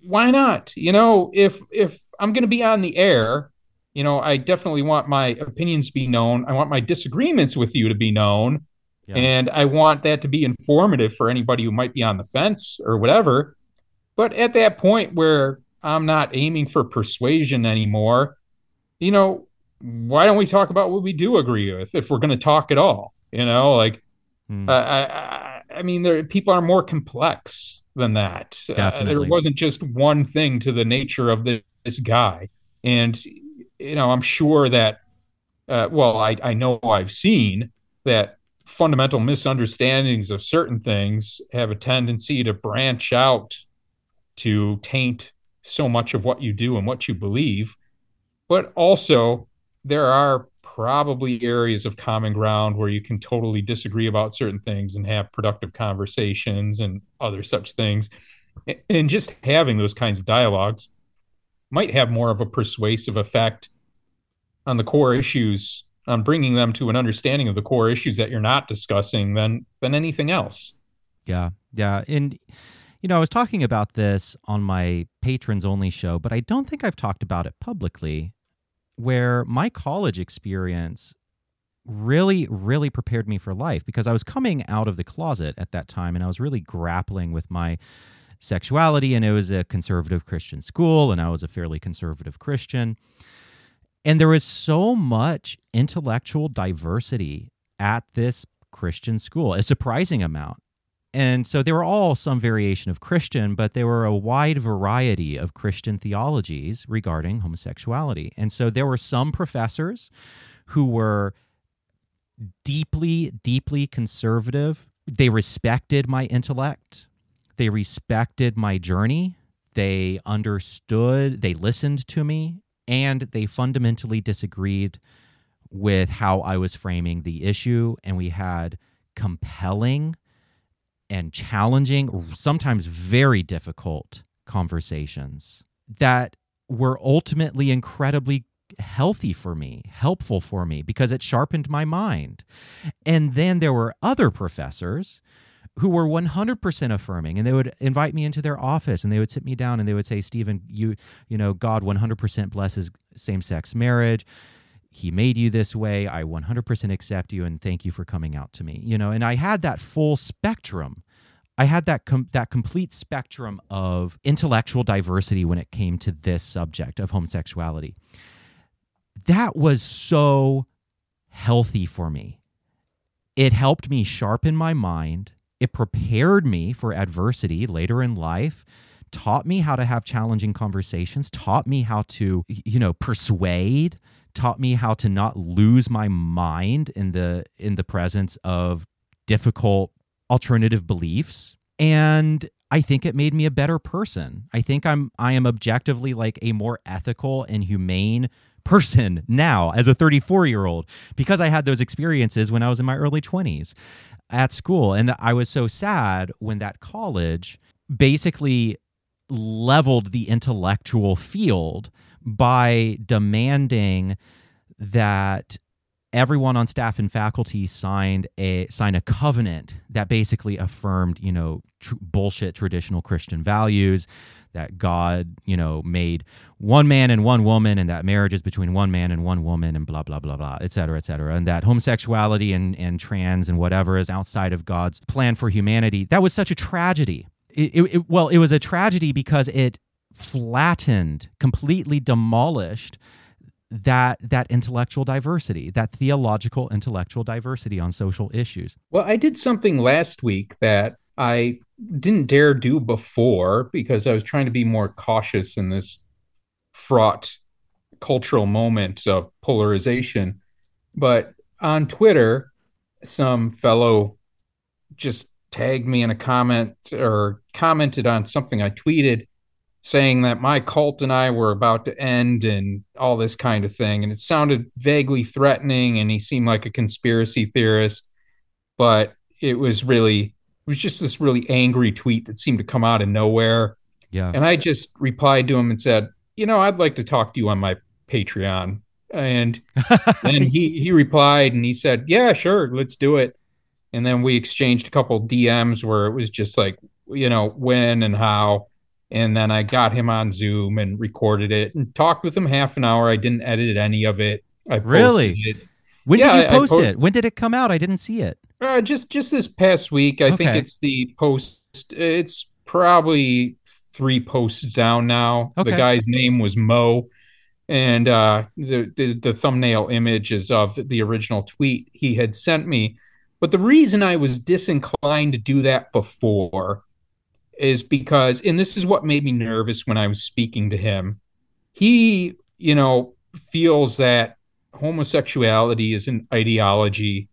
why not? You know, if, if I'm going to be on the air, you know, I definitely want my opinions to be known. I want my disagreements with you to be known. Yeah. And I want that to be informative for anybody who might be on the fence or whatever. But at that point where I'm not aiming for persuasion anymore, you know, why don't we talk about what we do agree with if we're going to talk at all? You know, like, hmm. uh, I, I, I, mean, there people are more complex than that. Uh, there wasn't just one thing to the nature of this, this guy. And, you know, I'm sure that, uh, well, I, I know I've seen that fundamental misunderstandings of certain things have a tendency to branch out to taint so much of what you do and what you believe. But also, there are probably areas of common ground where you can totally disagree about certain things and have productive conversations and other such things. And just having those kinds of dialogues might have more of a persuasive effect on the core issues on bringing them to an understanding of the core issues that you're not discussing than than anything else. Yeah, yeah, and you know, I was talking about this on my patrons only show, but I don't think I've talked about it publicly. Where my college experience really, really prepared me for life because I was coming out of the closet at that time and I was really grappling with my sexuality. And it was a conservative Christian school, and I was a fairly conservative Christian. And there was so much intellectual diversity at this Christian school, a surprising amount. And so they were all some variation of Christian, but they were a wide variety of Christian theologies regarding homosexuality. And so there were some professors who were deeply, deeply conservative. They respected my intellect, they respected my journey, they understood, they listened to me, and they fundamentally disagreed with how I was framing the issue. And we had compelling and challenging, sometimes very difficult conversations that were ultimately incredibly healthy for me, helpful for me, because it sharpened my mind. And then there were other professors who were 100% affirming and they would invite me into their office and they would sit me down and they would say stephen you you know god 100% blesses same-sex marriage. He made you this way. I 100% accept you and thank you for coming out to me. You know and i had that full spectrum. I had that com- that complete spectrum of intellectual diversity when it came to this subject of homosexuality. That was so healthy for me. It helped me sharpen my mind it prepared me for adversity later in life taught me how to have challenging conversations taught me how to you know persuade taught me how to not lose my mind in the in the presence of difficult alternative beliefs and I think it made me a better person. I think I'm I am objectively like a more ethical and humane person now as a 34 year old because I had those experiences when I was in my early 20s at school. And I was so sad when that college basically leveled the intellectual field by demanding that everyone on staff and faculty signed a signed a covenant that basically affirmed, you know, tr- bullshit traditional Christian values that God, you know, made one man and one woman, and that marriage is between one man and one woman, and blah blah blah blah, et cetera, et cetera, and that homosexuality and and trans and whatever is outside of God's plan for humanity. That was such a tragedy. It, it, it, well, it was a tragedy because it flattened, completely demolished that that intellectual diversity, that theological intellectual diversity on social issues. Well, I did something last week that I didn't dare do before because I was trying to be more cautious in this fraught cultural moment of polarization. But on Twitter, some fellow just tagged me in a comment or commented on something I tweeted saying that my cult and I were about to end and all this kind of thing. And it sounded vaguely threatening, and he seemed like a conspiracy theorist, but it was really, was just this really angry tweet that seemed to come out of nowhere. Yeah. And I just replied to him and said, you know, I'd like to talk to you on my Patreon. And then he, he replied and he said, yeah, sure, let's do it. And then we exchanged a couple DMs where it was just like, you know, when and how and then I got him on Zoom and recorded it and talked with him half an hour. I didn't edit any of it. I really. It. When yeah, did you post po- it? When did it come out? I didn't see it. Uh, just just this past week. I okay. think it's the post. It's probably three posts down now. Okay. The guy's name was Mo, and uh, the, the the thumbnail image is of the original tweet he had sent me. But the reason I was disinclined to do that before is because, and this is what made me nervous when I was speaking to him. He, you know, feels that homosexuality is an ideology,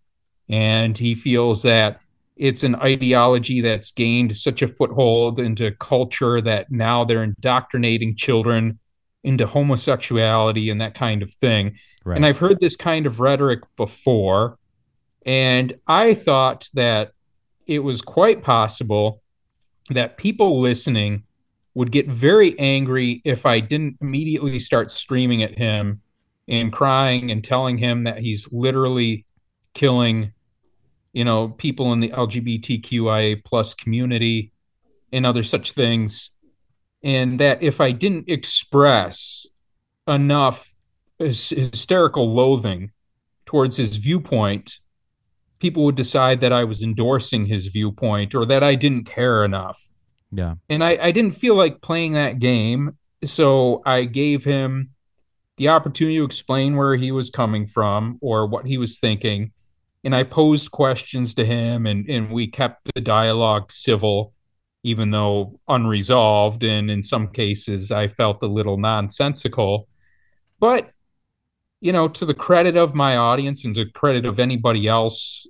and he feels that it's an ideology that's gained such a foothold into culture that now they're indoctrinating children into homosexuality and that kind of thing. Right. And I've heard this kind of rhetoric before. And I thought that it was quite possible that people listening would get very angry if I didn't immediately start screaming at him and crying and telling him that he's literally killing, you know, people in the LGBTQIA plus community and other such things. And that if I didn't express enough hysterical loathing towards his viewpoint, people would decide that I was endorsing his viewpoint or that I didn't care enough. Yeah. And I, I didn't feel like playing that game. So I gave him the opportunity to explain where he was coming from or what he was thinking. And I posed questions to him and, and we kept the dialogue civil, even though unresolved. And in some cases, I felt a little nonsensical. But you know, to the credit of my audience and to credit of anybody else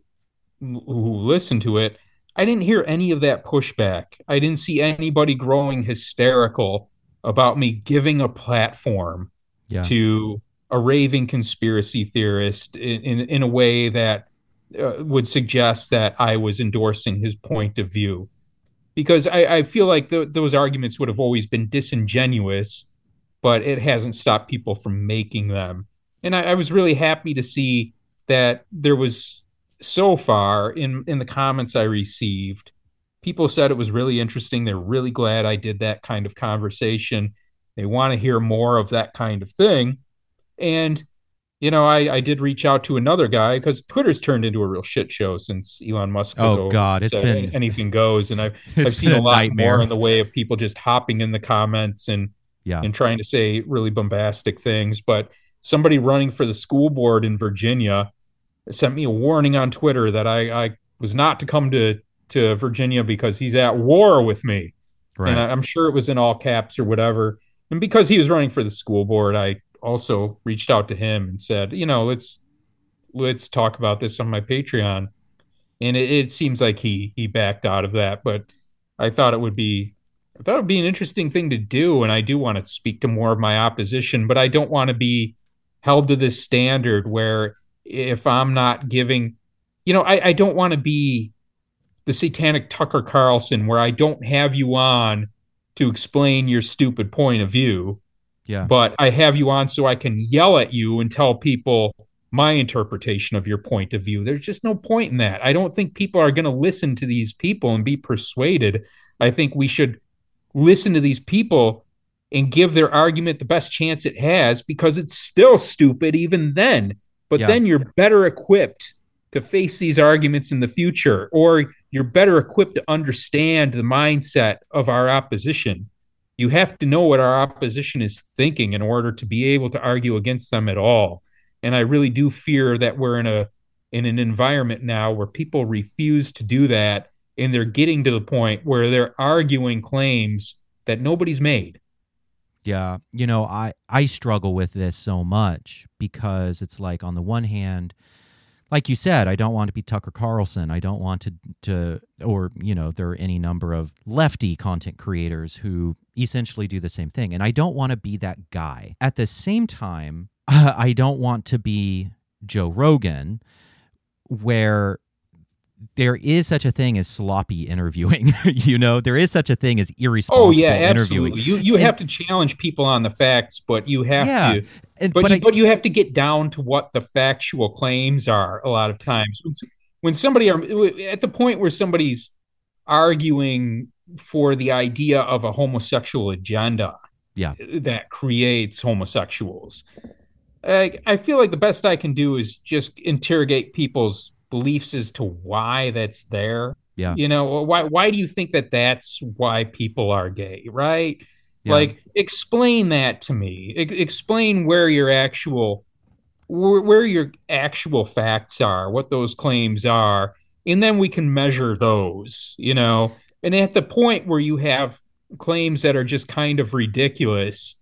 who listened to it, I didn't hear any of that pushback. I didn't see anybody growing hysterical about me giving a platform yeah. to a raving conspiracy theorist in, in, in a way that uh, would suggest that I was endorsing his point of view. Because I, I feel like those arguments would have always been disingenuous, but it hasn't stopped people from making them and I, I was really happy to see that there was so far in in the comments I received, people said it was really interesting. They're really glad I did that kind of conversation. They want to hear more of that kind of thing. And, you know, I, I did reach out to another guy because Twitter's turned into a real shit show since Elon Musk. Oh God, it's been anything goes, and I've I've seen a, a lot nightmare. more in the way of people just hopping in the comments and yeah and trying to say really bombastic things. But somebody running for the school board in Virginia sent me a warning on Twitter that I, I was not to come to to Virginia because he's at war with me. Right. And I, I'm sure it was in all caps or whatever. And because he was running for the school board, I also reached out to him and said, you know, let's let's talk about this on my Patreon. And it, it seems like he he backed out of that, but I thought it would be I thought it would be an interesting thing to do. And I do want to speak to more of my opposition, but I don't want to be held to this standard where if I'm not giving, you know, I, I don't want to be the satanic Tucker Carlson where I don't have you on to explain your stupid point of view. Yeah. But I have you on so I can yell at you and tell people my interpretation of your point of view. There's just no point in that. I don't think people are going to listen to these people and be persuaded. I think we should listen to these people and give their argument the best chance it has because it's still stupid even then. But yeah. then you're better equipped to face these arguments in the future, or you're better equipped to understand the mindset of our opposition. You have to know what our opposition is thinking in order to be able to argue against them at all. And I really do fear that we're in a in an environment now where people refuse to do that and they're getting to the point where they're arguing claims that nobody's made. Yeah, you know, I I struggle with this so much because it's like on the one hand, like you said, I don't want to be Tucker Carlson. I don't want to to or you know, there are any number of lefty content creators who essentially do the same thing and I don't want to be that guy. At the same time, I don't want to be Joe Rogan where there is such a thing as sloppy interviewing. you know, there is such a thing as irresponsible oh, yeah, absolutely. interviewing. You you and, have to challenge people on the facts, but you have yeah, to and, but, but, you, I, but you have to get down to what the factual claims are a lot of times. When, when somebody are at the point where somebody's arguing for the idea of a homosexual agenda yeah. that creates homosexuals. I, I feel like the best I can do is just interrogate people's beliefs as to why that's there. Yeah. You know, why why do you think that that's why people are gay, right? Yeah. Like explain that to me. I- explain where your actual where, where your actual facts are, what those claims are, and then we can measure those, you know. And at the point where you have claims that are just kind of ridiculous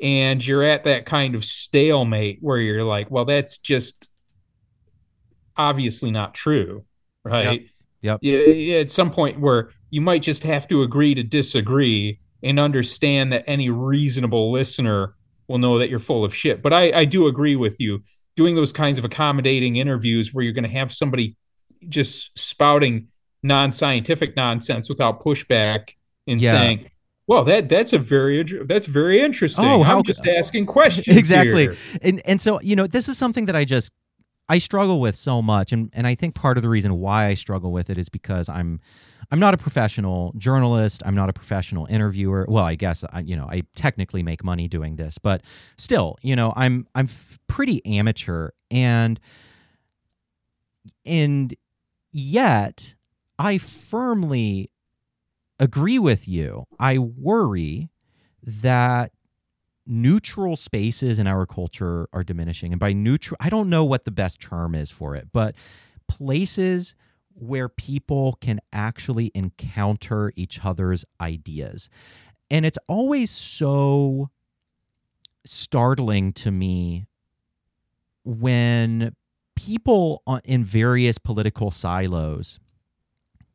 and you're at that kind of stalemate where you're like, well, that's just obviously not true, right? Yep. yep. At some point where you might just have to agree to disagree and understand that any reasonable listener will know that you're full of shit. But I, I do agree with you. Doing those kinds of accommodating interviews where you're going to have somebody just spouting non-scientific nonsense without pushback and yeah. saying, well, that that's a very that's very interesting. Oh, how, I'm just asking questions. Exactly, here. and and so you know, this is something that I just I struggle with so much, and and I think part of the reason why I struggle with it is because I'm I'm not a professional journalist. I'm not a professional interviewer. Well, I guess I, you know I technically make money doing this, but still, you know, I'm I'm f- pretty amateur, and and yet I firmly agree with you. I worry that neutral spaces in our culture are diminishing. And by neutral, I don't know what the best term is for it, but places where people can actually encounter each other's ideas. And it's always so startling to me when people in various political silos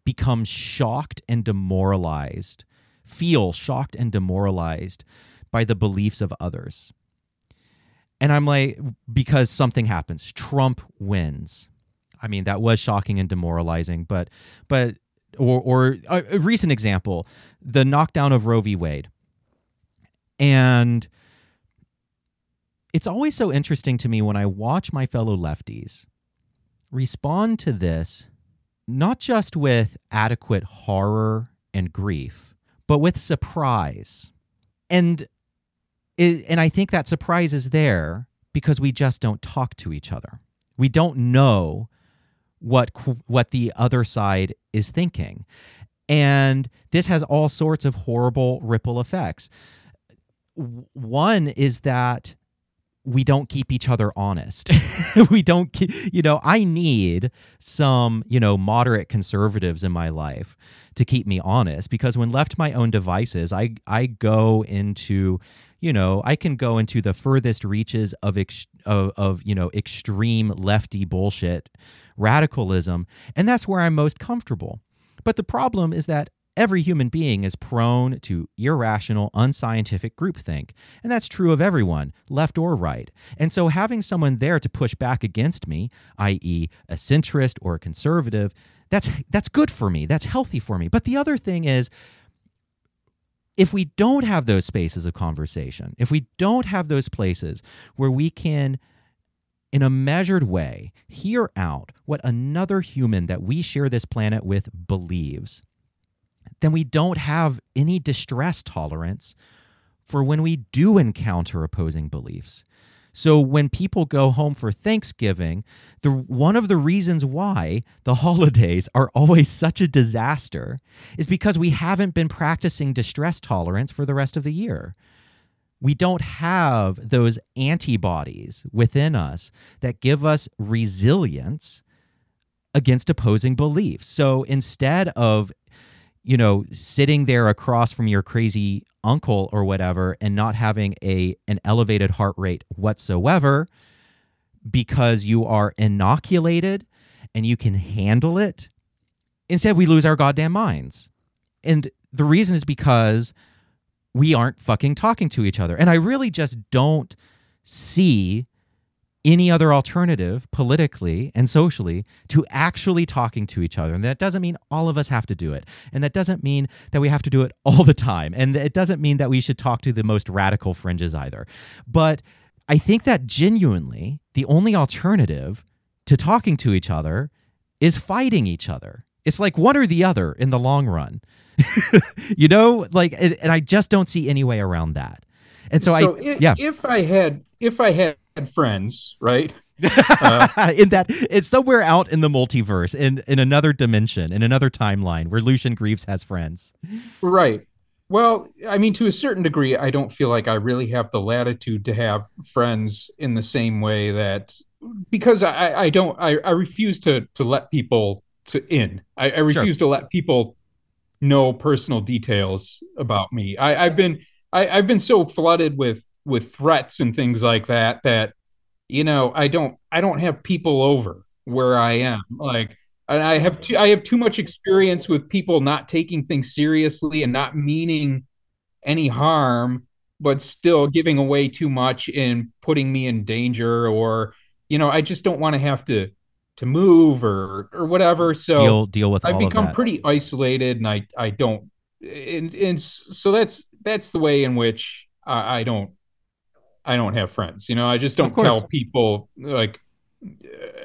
become shocked and demoralized, feel shocked and demoralized by the beliefs of others. And I'm like, because something happens, Trump wins. I mean, that was shocking and demoralizing, but, but, or, or a, recent example, the knockdown of Roe v. Wade. And it's always so interesting to me when I watch my fellow lefties respond to this, not just with adequate horror and grief, but with surprise. And it, and I think that surprise is there because we just don't talk to each other. We don't know what what the other side is thinking. And this has all sorts of horrible ripple effects. One is that we don't keep each other honest. we don't keep, you know, I need some, you know, moderate conservatives in my life to keep me honest because when left my own devices, I I go into you know, I can go into the furthest reaches of ex- of, of you know extreme lefty bullshit, radicalism, and that's where I'm most comfortable. But the problem is that every human being is prone to irrational, unscientific groupthink. And that's true of everyone, left or right. And so having someone there to push back against me, i.e., a centrist or a conservative, that's that's good for me. That's healthy for me. But the other thing is if we don't have those spaces of conversation, if we don't have those places where we can in a measured way, hear out what another human that we share this planet with believes, then we don't have any distress tolerance for when we do encounter opposing beliefs. So when people go home for Thanksgiving, the one of the reasons why the holidays are always such a disaster is because we haven't been practicing distress tolerance for the rest of the year. We don't have those antibodies within us that give us resilience against opposing beliefs. So instead of you know sitting there across from your crazy uncle or whatever and not having a an elevated heart rate whatsoever because you are inoculated and you can handle it instead we lose our goddamn minds. And the reason is because we aren't fucking talking to each other. And i really just don't see any other alternative politically and socially to actually talking to each other. And that doesn't mean all of us have to do it. And that doesn't mean that we have to do it all the time. And it doesn't mean that we should talk to the most radical fringes either. But I think that genuinely the only alternative to talking to each other is fighting each other. It's like one or the other in the long run. you know, like, and I just don't see any way around that. And so, so I, if, yeah. If I had, if I had friends, right? Uh, in that it's somewhere out in the multiverse, in in another dimension, in another timeline where Lucien Greaves has friends. Right. Well, I mean, to a certain degree, I don't feel like I really have the latitude to have friends in the same way that because I, I don't I, I refuse to to let people to in. I, I refuse sure. to let people know personal details about me. I, I've been I, I've been so flooded with with threats and things like that that you know i don't i don't have people over where i am. Like and i have too, i have too much experience with people not taking things seriously and not meaning any harm but still giving away too much and putting me in danger or you know i just don't want to have to to move or or whatever. So deal deal with i've become pretty isolated and i i don't and and so that's that's the way in which I, I don't I don't have friends. You know, I just don't tell people like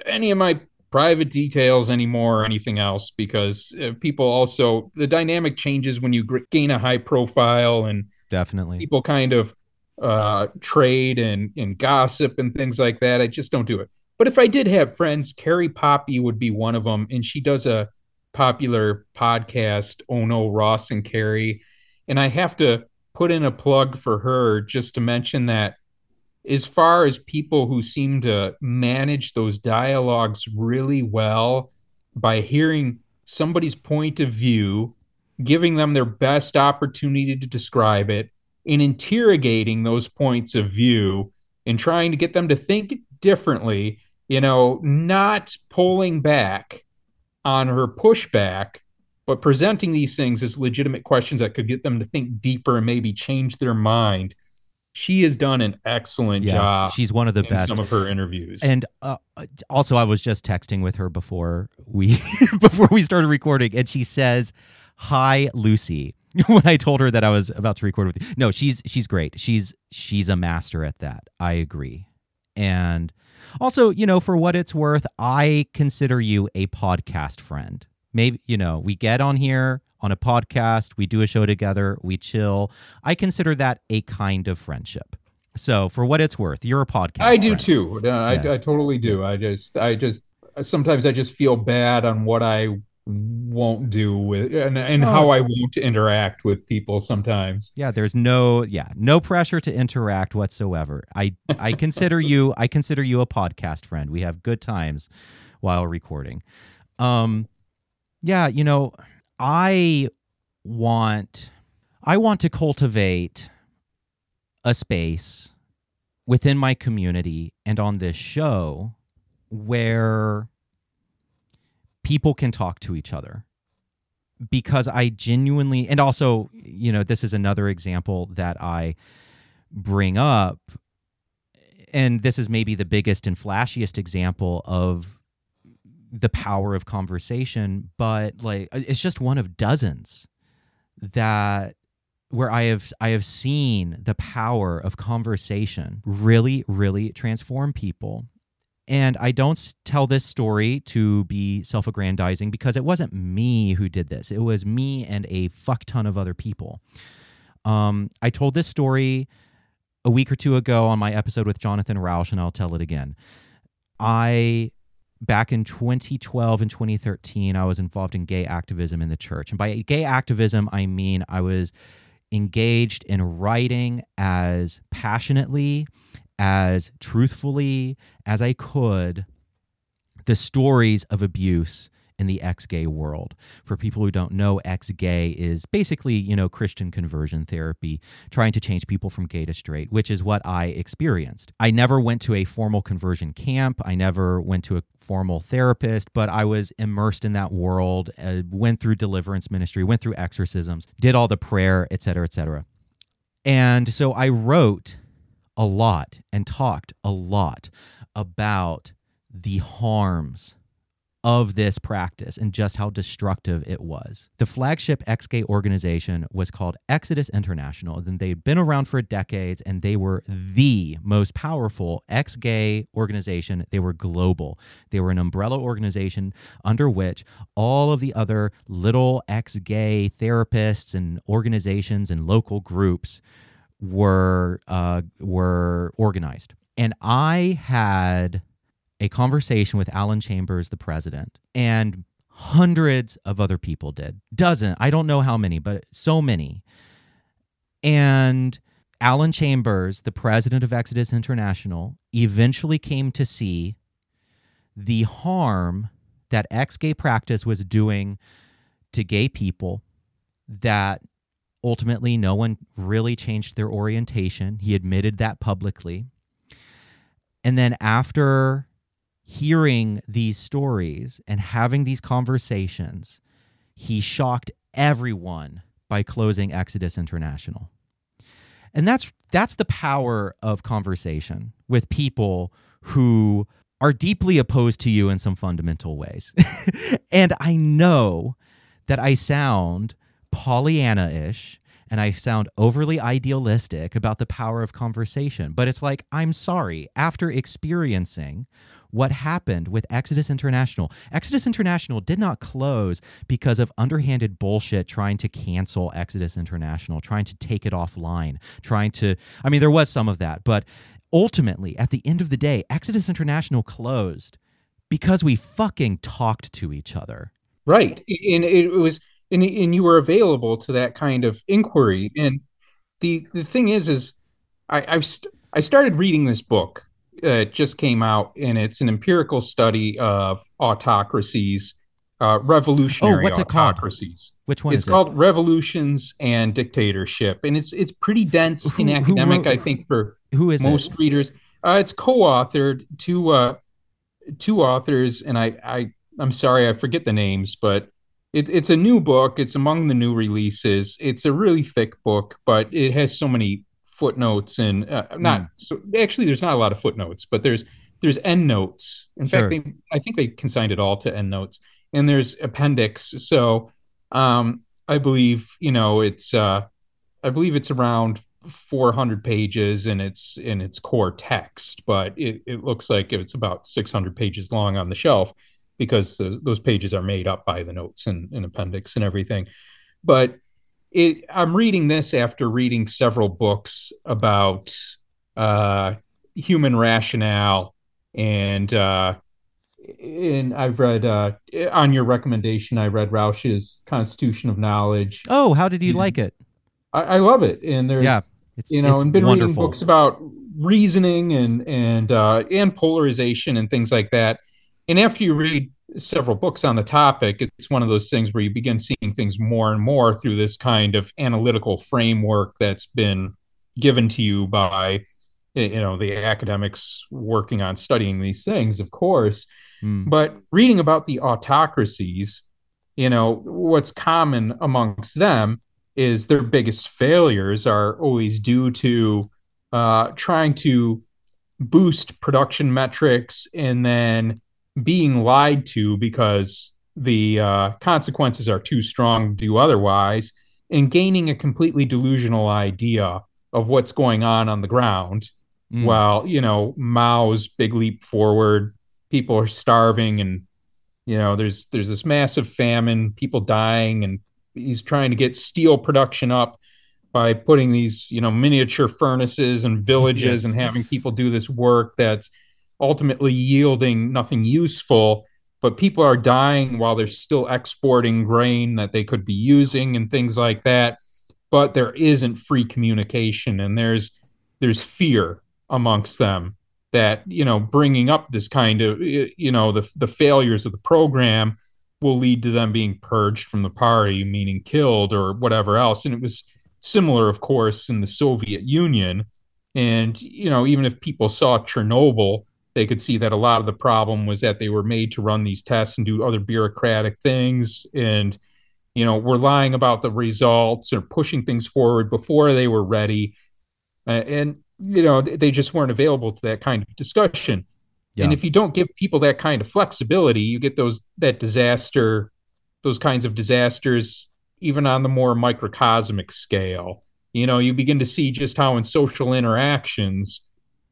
any of my private details anymore or anything else because uh, people also the dynamic changes when you gain a high profile and definitely people kind of uh, trade and and gossip and things like that. I just don't do it. But if I did have friends, Carrie Poppy would be one of them, and she does a popular podcast. Oh no, Ross and Carrie, and I have to put in a plug for her just to mention that as far as people who seem to manage those dialogues really well by hearing somebody's point of view, giving them their best opportunity to describe it, and interrogating those points of view and trying to get them to think differently, you know, not pulling back on her pushback, but presenting these things as legitimate questions that could get them to think deeper and maybe change their mind she has done an excellent yeah, job. She's one of the best. Some of her interviews, and uh, also I was just texting with her before we before we started recording, and she says, "Hi, Lucy." when I told her that I was about to record with you, no, she's she's great. She's she's a master at that. I agree, and also, you know, for what it's worth, I consider you a podcast friend. Maybe you know we get on here on a podcast, we do a show together, we chill. I consider that a kind of friendship. So, for what it's worth, you're a podcast. I do too. Uh, I, I totally do. I just, I just, sometimes I just feel bad on what I won't do with and, and oh. how I won't interact with people sometimes. Yeah, there's no yeah, no pressure to interact whatsoever. I I consider you I consider you a podcast friend. We have good times while recording. Um yeah, you know, I want I want to cultivate a space within my community and on this show where people can talk to each other. Because I genuinely and also you know this is another example that I bring up and this is maybe the biggest and flashiest example of the power of conversation, but like uh, it's just one of dozens that where I have I have seen the power of conversation really really transform people And I don't tell this story to be self aggrandizing because it wasn't me who did this. It was me and a fuck ton of other people. Um, I told this story a week or two ago on my episode with Jonathan Rauch, and I'll tell it again. I back in 2012 and 2013, I was involved in gay activism in the church. And by gay activism, I mean I was engaged in writing as passionately, as truthfully as I could the stories of abuse in the ex gay world. For people who don't know, ex gay is basically, you know, Christian conversion therapy, trying to change people from gay to straight, which is what I experienced. I never went to a formal conversion camp. I never went to a formal therapist, but I was immersed in that world, uh, went through deliverance ministry, went through exorcisms, did all the prayer, et cetera, et cetera. And so I wrote a lot and talked a lot about the harms of this practice and just how destructive it was. The flagship ex gay organization was called Exodus International. And they'd been around for decades and they were the most powerful ex gay organization. They were global. They were an umbrella organization under which all of the other little ex gay therapists and organizations and local groups were uh, were organized. And I had a conversation with Alan Chambers, the president, and hundreds of other people did. Dozen, I don't know how many, but so many. And Alan Chambers, the president of Exodus International, eventually came to see the harm that ex gay practice was doing to gay people, that ultimately no one really changed their orientation. He admitted that publicly. And then after hearing these stories and having these conversations, he shocked everyone by closing Exodus International. And that's that's the power of conversation with people who are deeply opposed to you in some fundamental ways. and I know that I sound Pollyanna-ish and I sound overly idealistic about the power of conversation, but it's like I'm sorry after experiencing what happened with Exodus International. Exodus International did not close because of underhanded bullshit trying to cancel Exodus International, trying to take it offline, trying to, I mean, there was some of that, but ultimately, at the end of the day, Exodus International closed because we fucking talked to each other. Right. And it was, and, and you were available to that kind of inquiry. And the, the thing is, is I, I've, st- I started reading this book uh, just came out, and it's an empirical study of autocracies, uh, revolutionary oh, what's autocracies. It called? Which one? It's called it? Revolutions and Dictatorship, and it's it's pretty dense who, and academic. Who, I think for who is most it? readers, uh, it's co-authored two uh, two authors, and I I I'm sorry I forget the names, but it, it's a new book. It's among the new releases. It's a really thick book, but it has so many footnotes and uh, not mm. so actually there's not a lot of footnotes but there's there's end notes in sure. fact they, i think they consigned it all to end notes and there's appendix so um i believe you know it's uh i believe it's around 400 pages and it's in its core text but it, it looks like it's about 600 pages long on the shelf because those, those pages are made up by the notes and, and appendix and everything but it, I'm reading this after reading several books about uh, human rationale, and uh, and I've read uh, on your recommendation. I read Rauch's Constitution of Knowledge. Oh, how did you and like it? I, I, love it, and there's yeah, it's, you know, it's and been wonderful. reading books about reasoning and and uh, and polarization and things like that. And after you read several books on the topic, it's one of those things where you begin seeing things more and more through this kind of analytical framework that's been given to you by you know the academics working on studying these things of course mm. but reading about the autocracies you know what's common amongst them is their biggest failures are always due to uh, trying to boost production metrics and then being lied to because the uh, consequences are too strong to do otherwise, and gaining a completely delusional idea of what's going on on the ground. Mm. While you know Mao's big leap forward people are starving and you know there's there's this massive famine people dying and he's trying to get steel production up by putting these you know miniature furnaces and villages yes. and having people do this work that's ultimately yielding nothing useful but people are dying while they're still exporting grain that they could be using and things like that. But there isn't free communication and there's there's fear amongst them that you know bringing up this kind of you know the the failures of the program will lead to them being purged from the party meaning killed or whatever else. And it was similar of course in the Soviet Union. And you know even if people saw Chernobyl they could see that a lot of the problem was that they were made to run these tests and do other bureaucratic things. And you know were lying about the results or pushing things forward before they were ready. Uh, and you know they just weren't available to that kind of discussion. Yeah. and if you don't give people that kind of flexibility you get those that disaster those kinds of disasters even on the more microcosmic scale. You know you begin to see just how in social interactions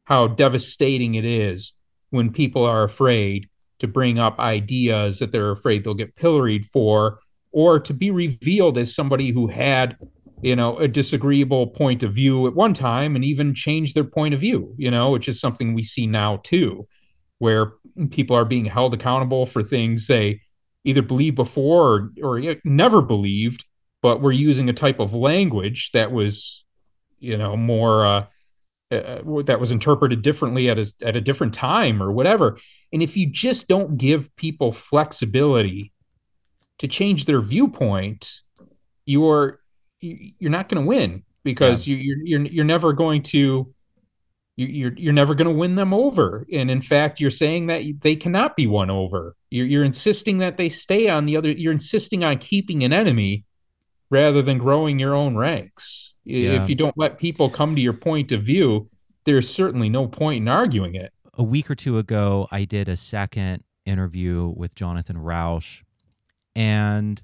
how devastating it is when people are afraid to bring up ideas that they're afraid they'll get pilloried for or to be revealed as somebody who had you know a disagreeable point of view at one time and even change their point of view you know which is something we see now too where people are being held accountable for things they either believed before or, or never believed but we're using a type of language that was you know more uh, uh, that was interpreted differently at a, at a different time or whatever and if you just don't give people flexibility to change their viewpoint, you're you're not going to win because yeah. you, are you're you're never going to you're you're never going to win them over. And in fact, you're saying that they cannot be won over. You're you're insisting that they stay on the other. You're insisting on keeping an enemy rather than growing your own ranks. Yeah. If you don't let people come to your point of view, there's certainly no point in arguing it. A week or two ago, I did a second interview with Jonathan Rauch and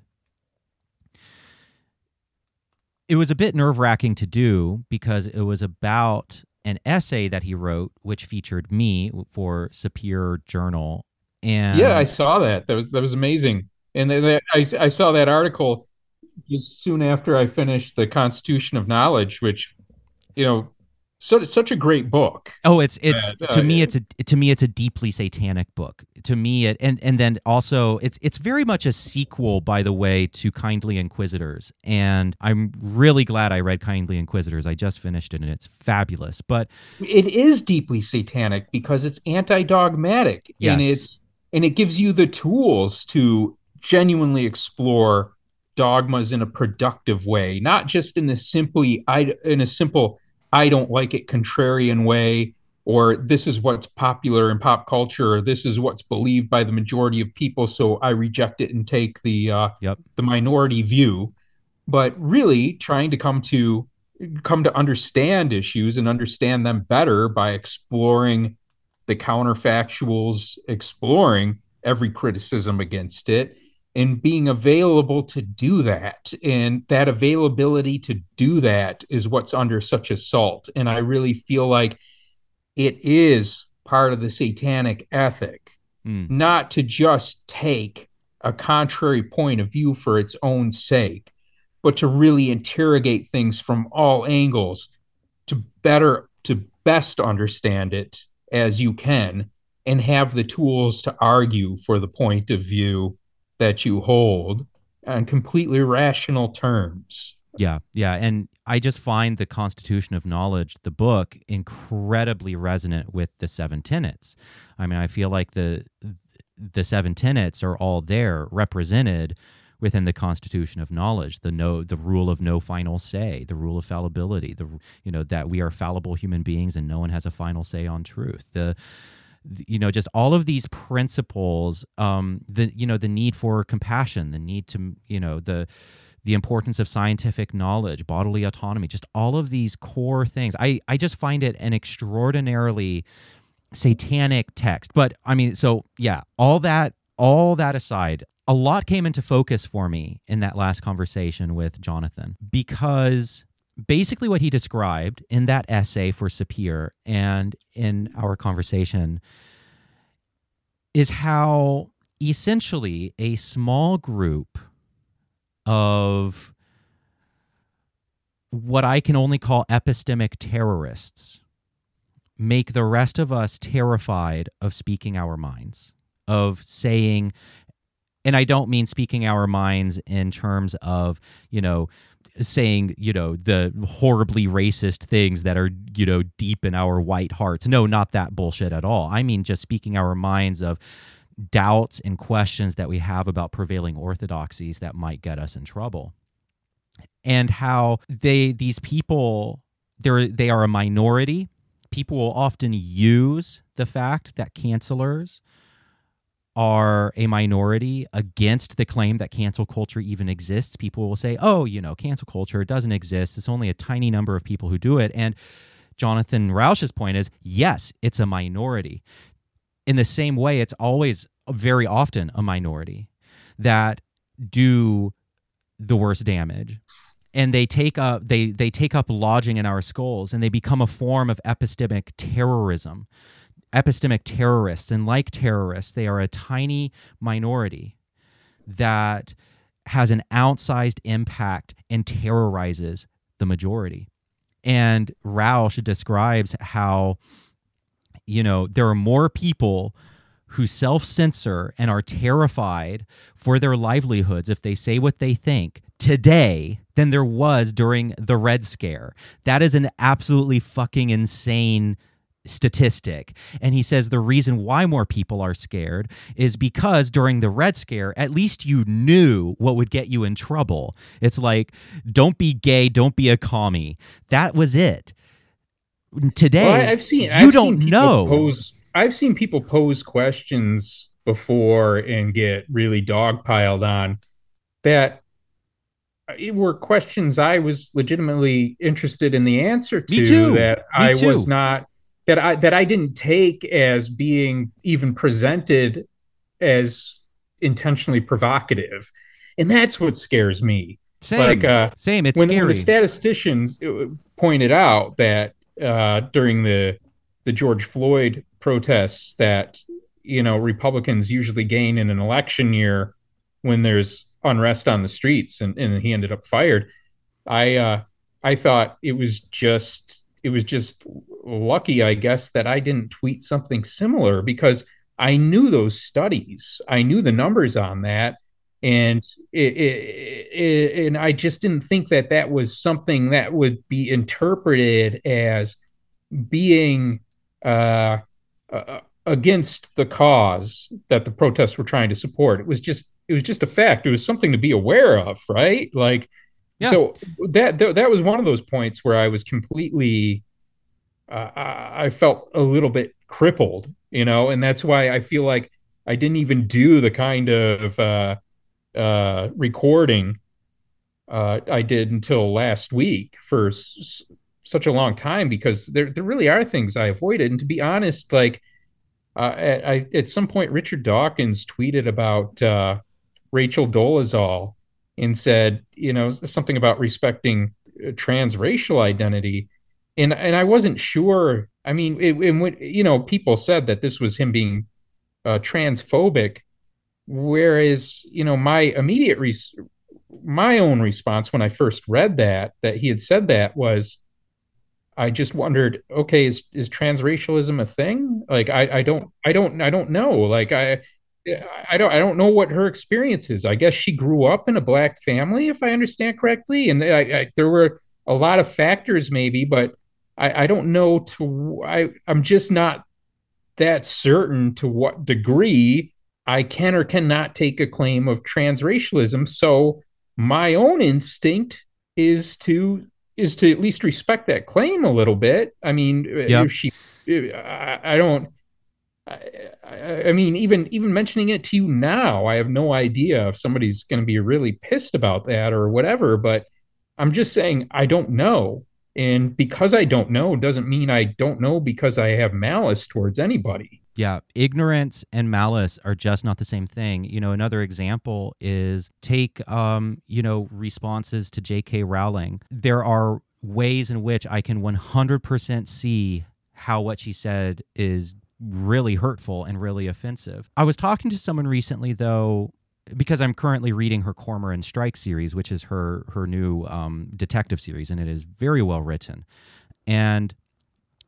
it was a bit nerve wracking to do because it was about an essay that he wrote, which featured me for Sapir Journal. And yeah, I saw that. That was that was amazing. And I, I saw that article just soon after I finished the Constitution of Knowledge, which you know so it's such a great book. Oh, it's it's uh, to uh, me it's a to me it's a deeply satanic book. To me it and and then also it's it's very much a sequel by the way to Kindly Inquisitors. And I'm really glad I read Kindly Inquisitors. I just finished it and it's fabulous. But it is deeply satanic because it's anti-dogmatic yes. and it's and it gives you the tools to genuinely explore dogmas in a productive way, not just in a simply I in a simple I don't like it contrarian way, or this is what's popular in pop culture, or this is what's believed by the majority of people, so I reject it and take the uh, yep. the minority view. But really, trying to come to come to understand issues and understand them better by exploring the counterfactuals, exploring every criticism against it, and being available to do that. And that availability to do that is what's under such assault. And I really feel like it is part of the satanic ethic, mm. not to just take a contrary point of view for its own sake, but to really interrogate things from all angles to better, to best understand it as you can and have the tools to argue for the point of view that you hold on completely rational terms. Yeah, yeah. And I just find the Constitution of Knowledge, the book, incredibly resonant with the seven tenets. I mean, I feel like the the seven tenets are all there represented within the constitution of knowledge the no the rule of no final say the rule of fallibility the you know that we are fallible human beings and no one has a final say on truth the you know just all of these principles um the you know the need for compassion the need to you know the the importance of scientific knowledge bodily autonomy just all of these core things. I i just find it an extraordinarily satanic text but i mean so yeah all that all that aside a lot came into focus for me in that last conversation with jonathan because basically what he described in that essay for Sapir and in our conversation is how essentially a small group of what I can only call epistemic terrorists make the rest of us terrified of speaking our minds, of saying, and I don't mean speaking our minds in terms of, you know, saying, you know, the horribly racist things that are, you know, deep in our white hearts. No, not that bullshit at all. I mean just speaking our minds of doubts and questions that we have about prevailing orthodoxies that might get us in trouble. And how they these people they're they are a minority. People will often use the fact that cancelers are a minority against the claim that cancel culture even exists. People will say, oh, you know, cancel culture doesn't exist. It's only a tiny number of people who do it. And Jonathan Rauch's point is yes, it's a minority. In the same way, it's always uh, very often a minority that do the worst damage and they take up they they take up lodging in our skulls and they become a form of epistemic terrorism epistemic terrorists. And like terrorists, they are a tiny minority that has an outsized impact and terrorizes the majority. And Rauch describes how, you know, there are more people who self censor and are terrified for their livelihoods if they say what they think today than there was during the Red Scare. That is an absolutely fucking insane statistic. And he says the reason why more people are scared is because during the Red Scare, at least you knew what would get you in trouble. It's like, don't be gay, don't be a commie. That was it. Today, well, I've seen, you I've don't seen know. Pose, I've seen people pose questions before and get really dogpiled on that uh, it were questions I was legitimately interested in the answer to that Me I too. was not that I that I didn't take as being even presented as intentionally provocative, and that's what scares me. Same, like, uh, same. It's when, scary. when the statisticians uh, pointed out that uh, during the the George Floyd protests that you know Republicans usually gain in an election year when there's unrest on the streets, and, and he ended up fired. I uh, I thought it was just it was just lucky, I guess, that I didn't tweet something similar because I knew those studies, I knew the numbers on that, and it, it, it, and I just didn't think that that was something that would be interpreted as being uh, uh, against the cause that the protests were trying to support. It was just it was just a fact. It was something to be aware of, right? Like. Yeah. So that, that that was one of those points where I was completely uh, I felt a little bit crippled, you know, and that's why I feel like I didn't even do the kind of uh, uh, recording uh, I did until last week for s- such a long time because there there really are things I avoided, and to be honest, like uh, at, at some point, Richard Dawkins tweeted about uh, Rachel Dolezal and said, you know, something about respecting transracial identity and and I wasn't sure. I mean, it, it, you know, people said that this was him being uh, transphobic, whereas you know my immediate my own response when I first read that that he had said that was, I just wondered, okay, is is transracialism a thing? Like, I I don't I don't I don't know. Like I. I don't I don't know what her experience is. I guess she grew up in a black family, if I understand correctly, and I, I, there were a lot of factors, maybe, but I, I don't know to I I'm just not that certain to what degree I can or cannot take a claim of transracialism. So my own instinct is to is to at least respect that claim a little bit. I mean, yep. if she, I, I don't. I, I, mean, even even mentioning it to you now, I have no idea if somebody's going to be really pissed about that or whatever. But I'm just saying I don't know, and because I don't know doesn't mean I don't know because I have malice towards anybody. Yeah, ignorance and malice are just not the same thing. You know, another example is take um, you know, responses to J.K. Rowling. There are ways in which I can 100% see how what she said is really hurtful and really offensive. I was talking to someone recently though because I'm currently reading her Cormoran Strike series, which is her her new um, detective series, and it is very well written. And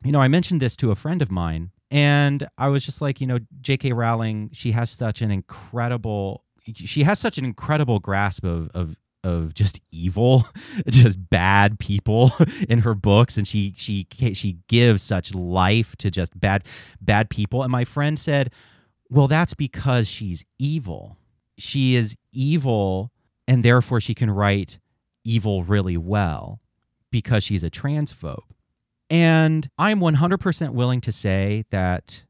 you know, I mentioned this to a friend of mine, and I was just like, you know, J.K. Rowling, she has such an incredible, she has such an incredible grasp of of of just evil, just bad people in her books, and she she she gives such life to just bad bad people. And my friend said, "Well, that's because she's evil. She is evil, and therefore she can write evil really well because she's a transphobe." And I'm 100% willing to say that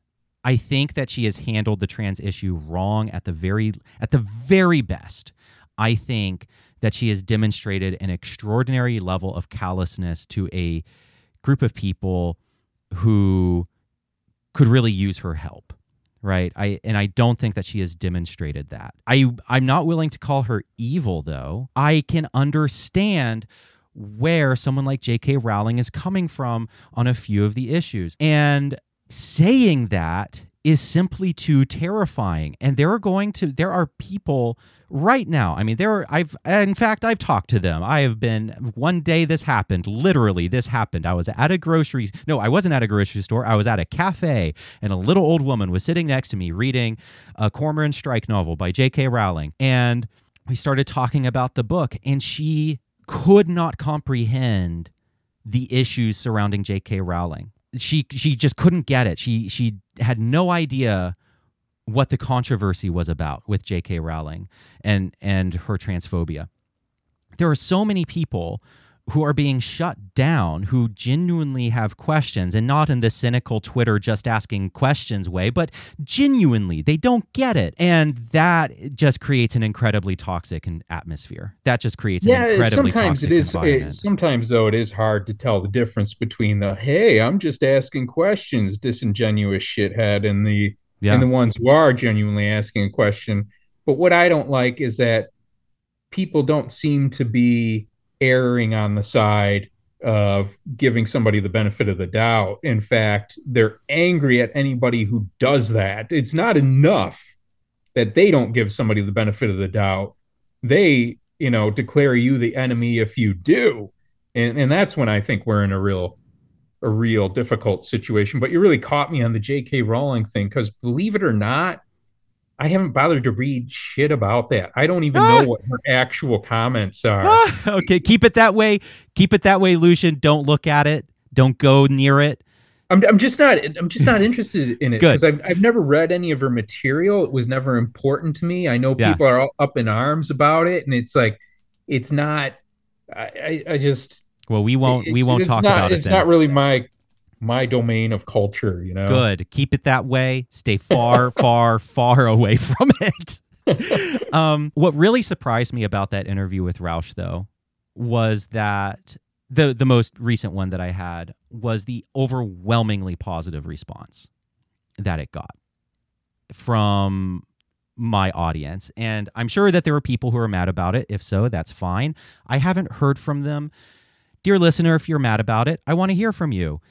I think that she has handled the trans issue wrong at the very at the very best. I think that she has demonstrated an extraordinary level of callousness to a group of people who could really use her help right i and i don't think that she has demonstrated that i i'm not willing to call her evil though i can understand where someone like J.K. Rowling is coming from on a few of the issues. And saying that is simply too terrifying. And there are going to there are people right now. I mean, there are I've in fact I've talked to them. I have been one day this happened. Literally, this happened. I was at a grocery no, I wasn't at a grocery store. I was at a cafe and a little old woman was sitting next to me reading a Cormoran Strike novel by J.K. Rowling. And we started talking about the book and she could not comprehend the issues surrounding J.K. Rowling. She she just couldn't get it. She she had no idea what the controversy was about with J.K. Rowling and and her transphobia. There are so many people who are being shut down who genuinely have questions and not in the cynical Twitter just asking questions way, but genuinely they don't get it. And that just creates an incredibly toxic atmosphere. That just creates yeah, an incredibly sometimes it is it, sometimes though it is hard to tell the difference between the hey, I'm just asking questions, disingenuous shithead and the yeah. and the ones who are genuinely asking a question. But what I don't like is that people don't seem to be erring on the side of giving somebody the benefit of the doubt. In fact, they're angry at anybody who does that. It's not enough that they don't give somebody the benefit of the doubt. They, you know, declare you the enemy if you do. And and that's when I think we're in a real a real difficult situation. But you really caught me on the J.K. Rowling thing because believe it or not, I haven't bothered to read shit about that. I don't even ah. know what her actual comments are. Ah, okay, keep it that way. Keep it that way, Lucien. Don't look at it. Don't go near it. I'm, I'm just not I'm just not interested in it because I've, I've never read any of her material. It was never important to me. I know yeah. people are up in arms about it, and it's like it's not. I I, I just well we won't we won't talk not, about it. It's then. not really my my domain of culture, you know. Good. Keep it that way. Stay far, far, far away from it. um, what really surprised me about that interview with Rauch, though, was that the the most recent one that I had was the overwhelmingly positive response that it got from my audience. And I'm sure that there are people who are mad about it. If so, that's fine. I haven't heard from them. Dear listener, if you're mad about it, I want to hear from you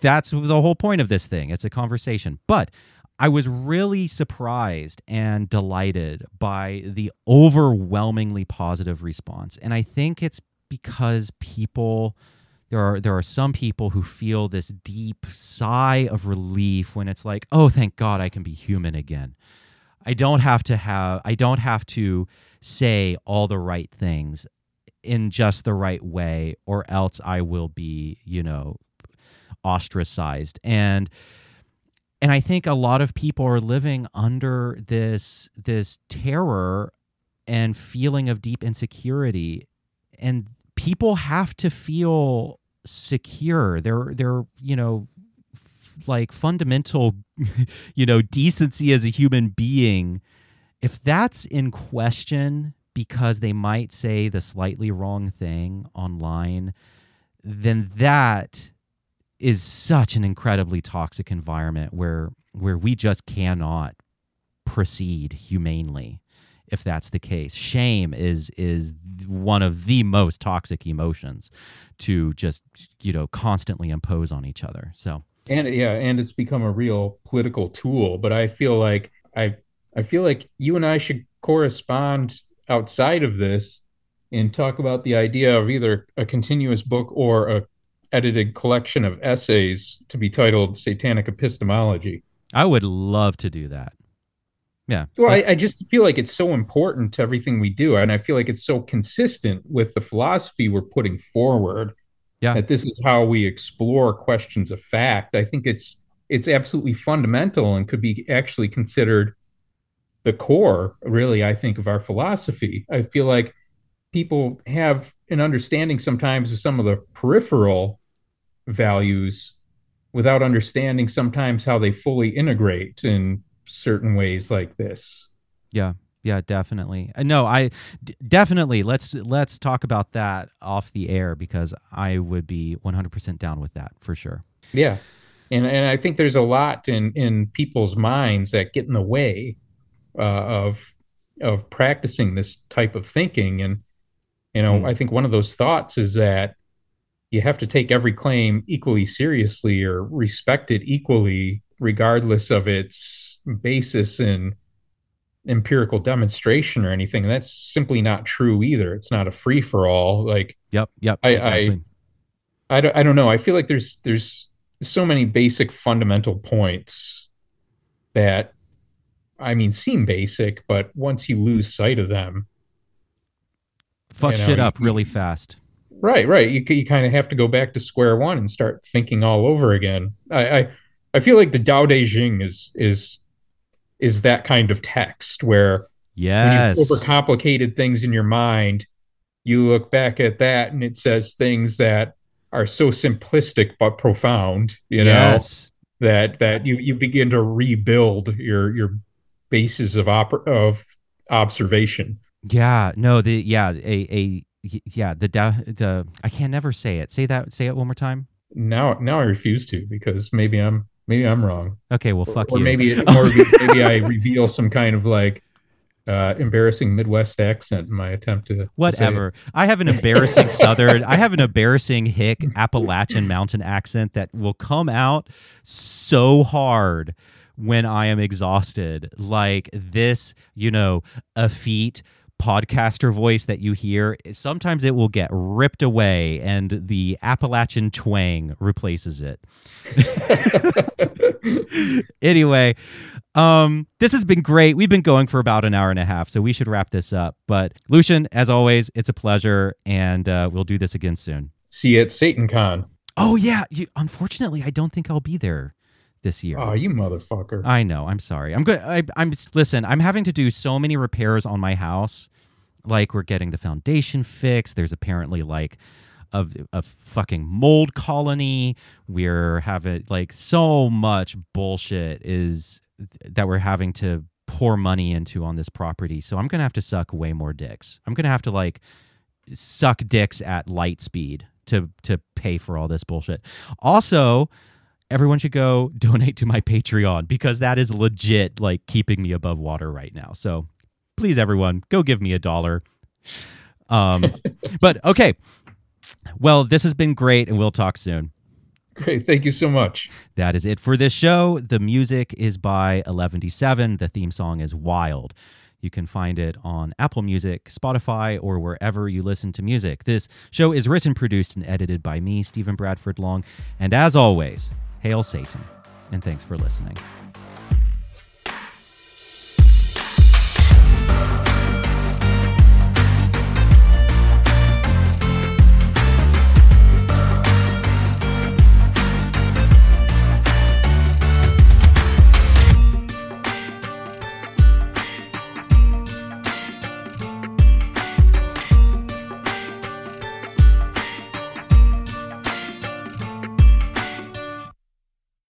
that's the whole point of this thing. It's a conversation. But I was really surprised and delighted by the overwhelmingly positive response. And I think it's because people there are there are some people who feel this deep sigh of relief when it's like, "Oh, thank God I can be human again." I don't have to have I don't have to say all the right things in just the right way or else I will be, you know, ostracized. And and I think a lot of people are living under this this terror and feeling of deep insecurity. And people have to feel secure. They're they're you know f- like fundamental you know decency as a human being. If that's in question because they might say the slightly wrong thing online then that is such an incredibly toxic environment where where we just cannot proceed humanely if that's the case shame is is one of the most toxic emotions to just you know constantly impose on each other so and yeah, and it's become a real political tool. But I feel like I I feel like you and I should correspond outside of this and talk about the idea of either a continuous book or a edited collection of essays to be titled Satanic Epistemology. I would love to do that. Yeah. Well, I, I, just feel like it's so important to everything we do. And I feel like it's so consistent with the philosophy we're putting forward. Yeah. That this is how we explore questions of fact. I think it's it's absolutely fundamental and could be actually considered the core, really, I think, of our philosophy. I feel like people have an understanding sometimes of some of the peripheral values without understanding sometimes how they fully integrate in certain ways like this. Yeah. Yeah, definitely. Uh, no, I d- definitely let's let's talk about that off the air because I would be 100% down with that for sure. Yeah. And and I think there's a lot in in people's minds that get in the way uh, of of practicing this type of thinking and you know, mm. I think one of those thoughts is that you have to take every claim equally seriously or respect it equally, regardless of its basis in empirical demonstration or anything. And that's simply not true either. It's not a free for all. Like, yep, yep. I, exactly. I, I, don't, I don't know. I feel like there's, there's so many basic fundamental points that, I mean, seem basic, but once you lose sight of them, fuck you know, shit up really fast. Right, right. You you kind of have to go back to square one and start thinking all over again. I I, I feel like the Dao De Jing is is is that kind of text where yes. when you've overcomplicated things in your mind, you look back at that and it says things that are so simplistic but profound, you yes. know, that that you you begin to rebuild your your basis of op- of observation. Yeah, no, the yeah, a a yeah, the the I can't never say it. Say that. Say it one more time. Now, now I refuse to because maybe I'm maybe I'm wrong. Okay, well, fuck or, you. Or maybe or maybe I reveal some kind of like uh, embarrassing Midwest accent in my attempt to whatever. To I have an embarrassing Southern. I have an embarrassing hick Appalachian mountain accent that will come out so hard when I am exhausted. Like this, you know, a feat podcaster voice that you hear, sometimes it will get ripped away and the Appalachian twang replaces it. anyway, um, this has been great. We've been going for about an hour and a half, so we should wrap this up. But Lucien, as always, it's a pleasure, and uh, we'll do this again soon. See you at SatanCon. Oh yeah, you, unfortunately, I don't think I'll be there this year. Oh, you motherfucker! I know. I'm sorry. I'm good. I, I'm listen. I'm having to do so many repairs on my house. Like we're getting the foundation fixed. There's apparently like a, a fucking mold colony. We're having like so much bullshit is that we're having to pour money into on this property. So I'm gonna have to suck way more dicks. I'm gonna have to like suck dicks at light speed to to pay for all this bullshit. Also, everyone should go donate to my Patreon because that is legit like keeping me above water right now. So please everyone go give me a dollar. Um but okay. Well, this has been great and we'll talk soon. Great. Thank you so much. That is it for this show. The music is by 1177. The theme song is Wild. You can find it on Apple Music, Spotify, or wherever you listen to music. This show is written, produced, and edited by me, Stephen Bradford Long. And as always, hail Satan, and thanks for listening.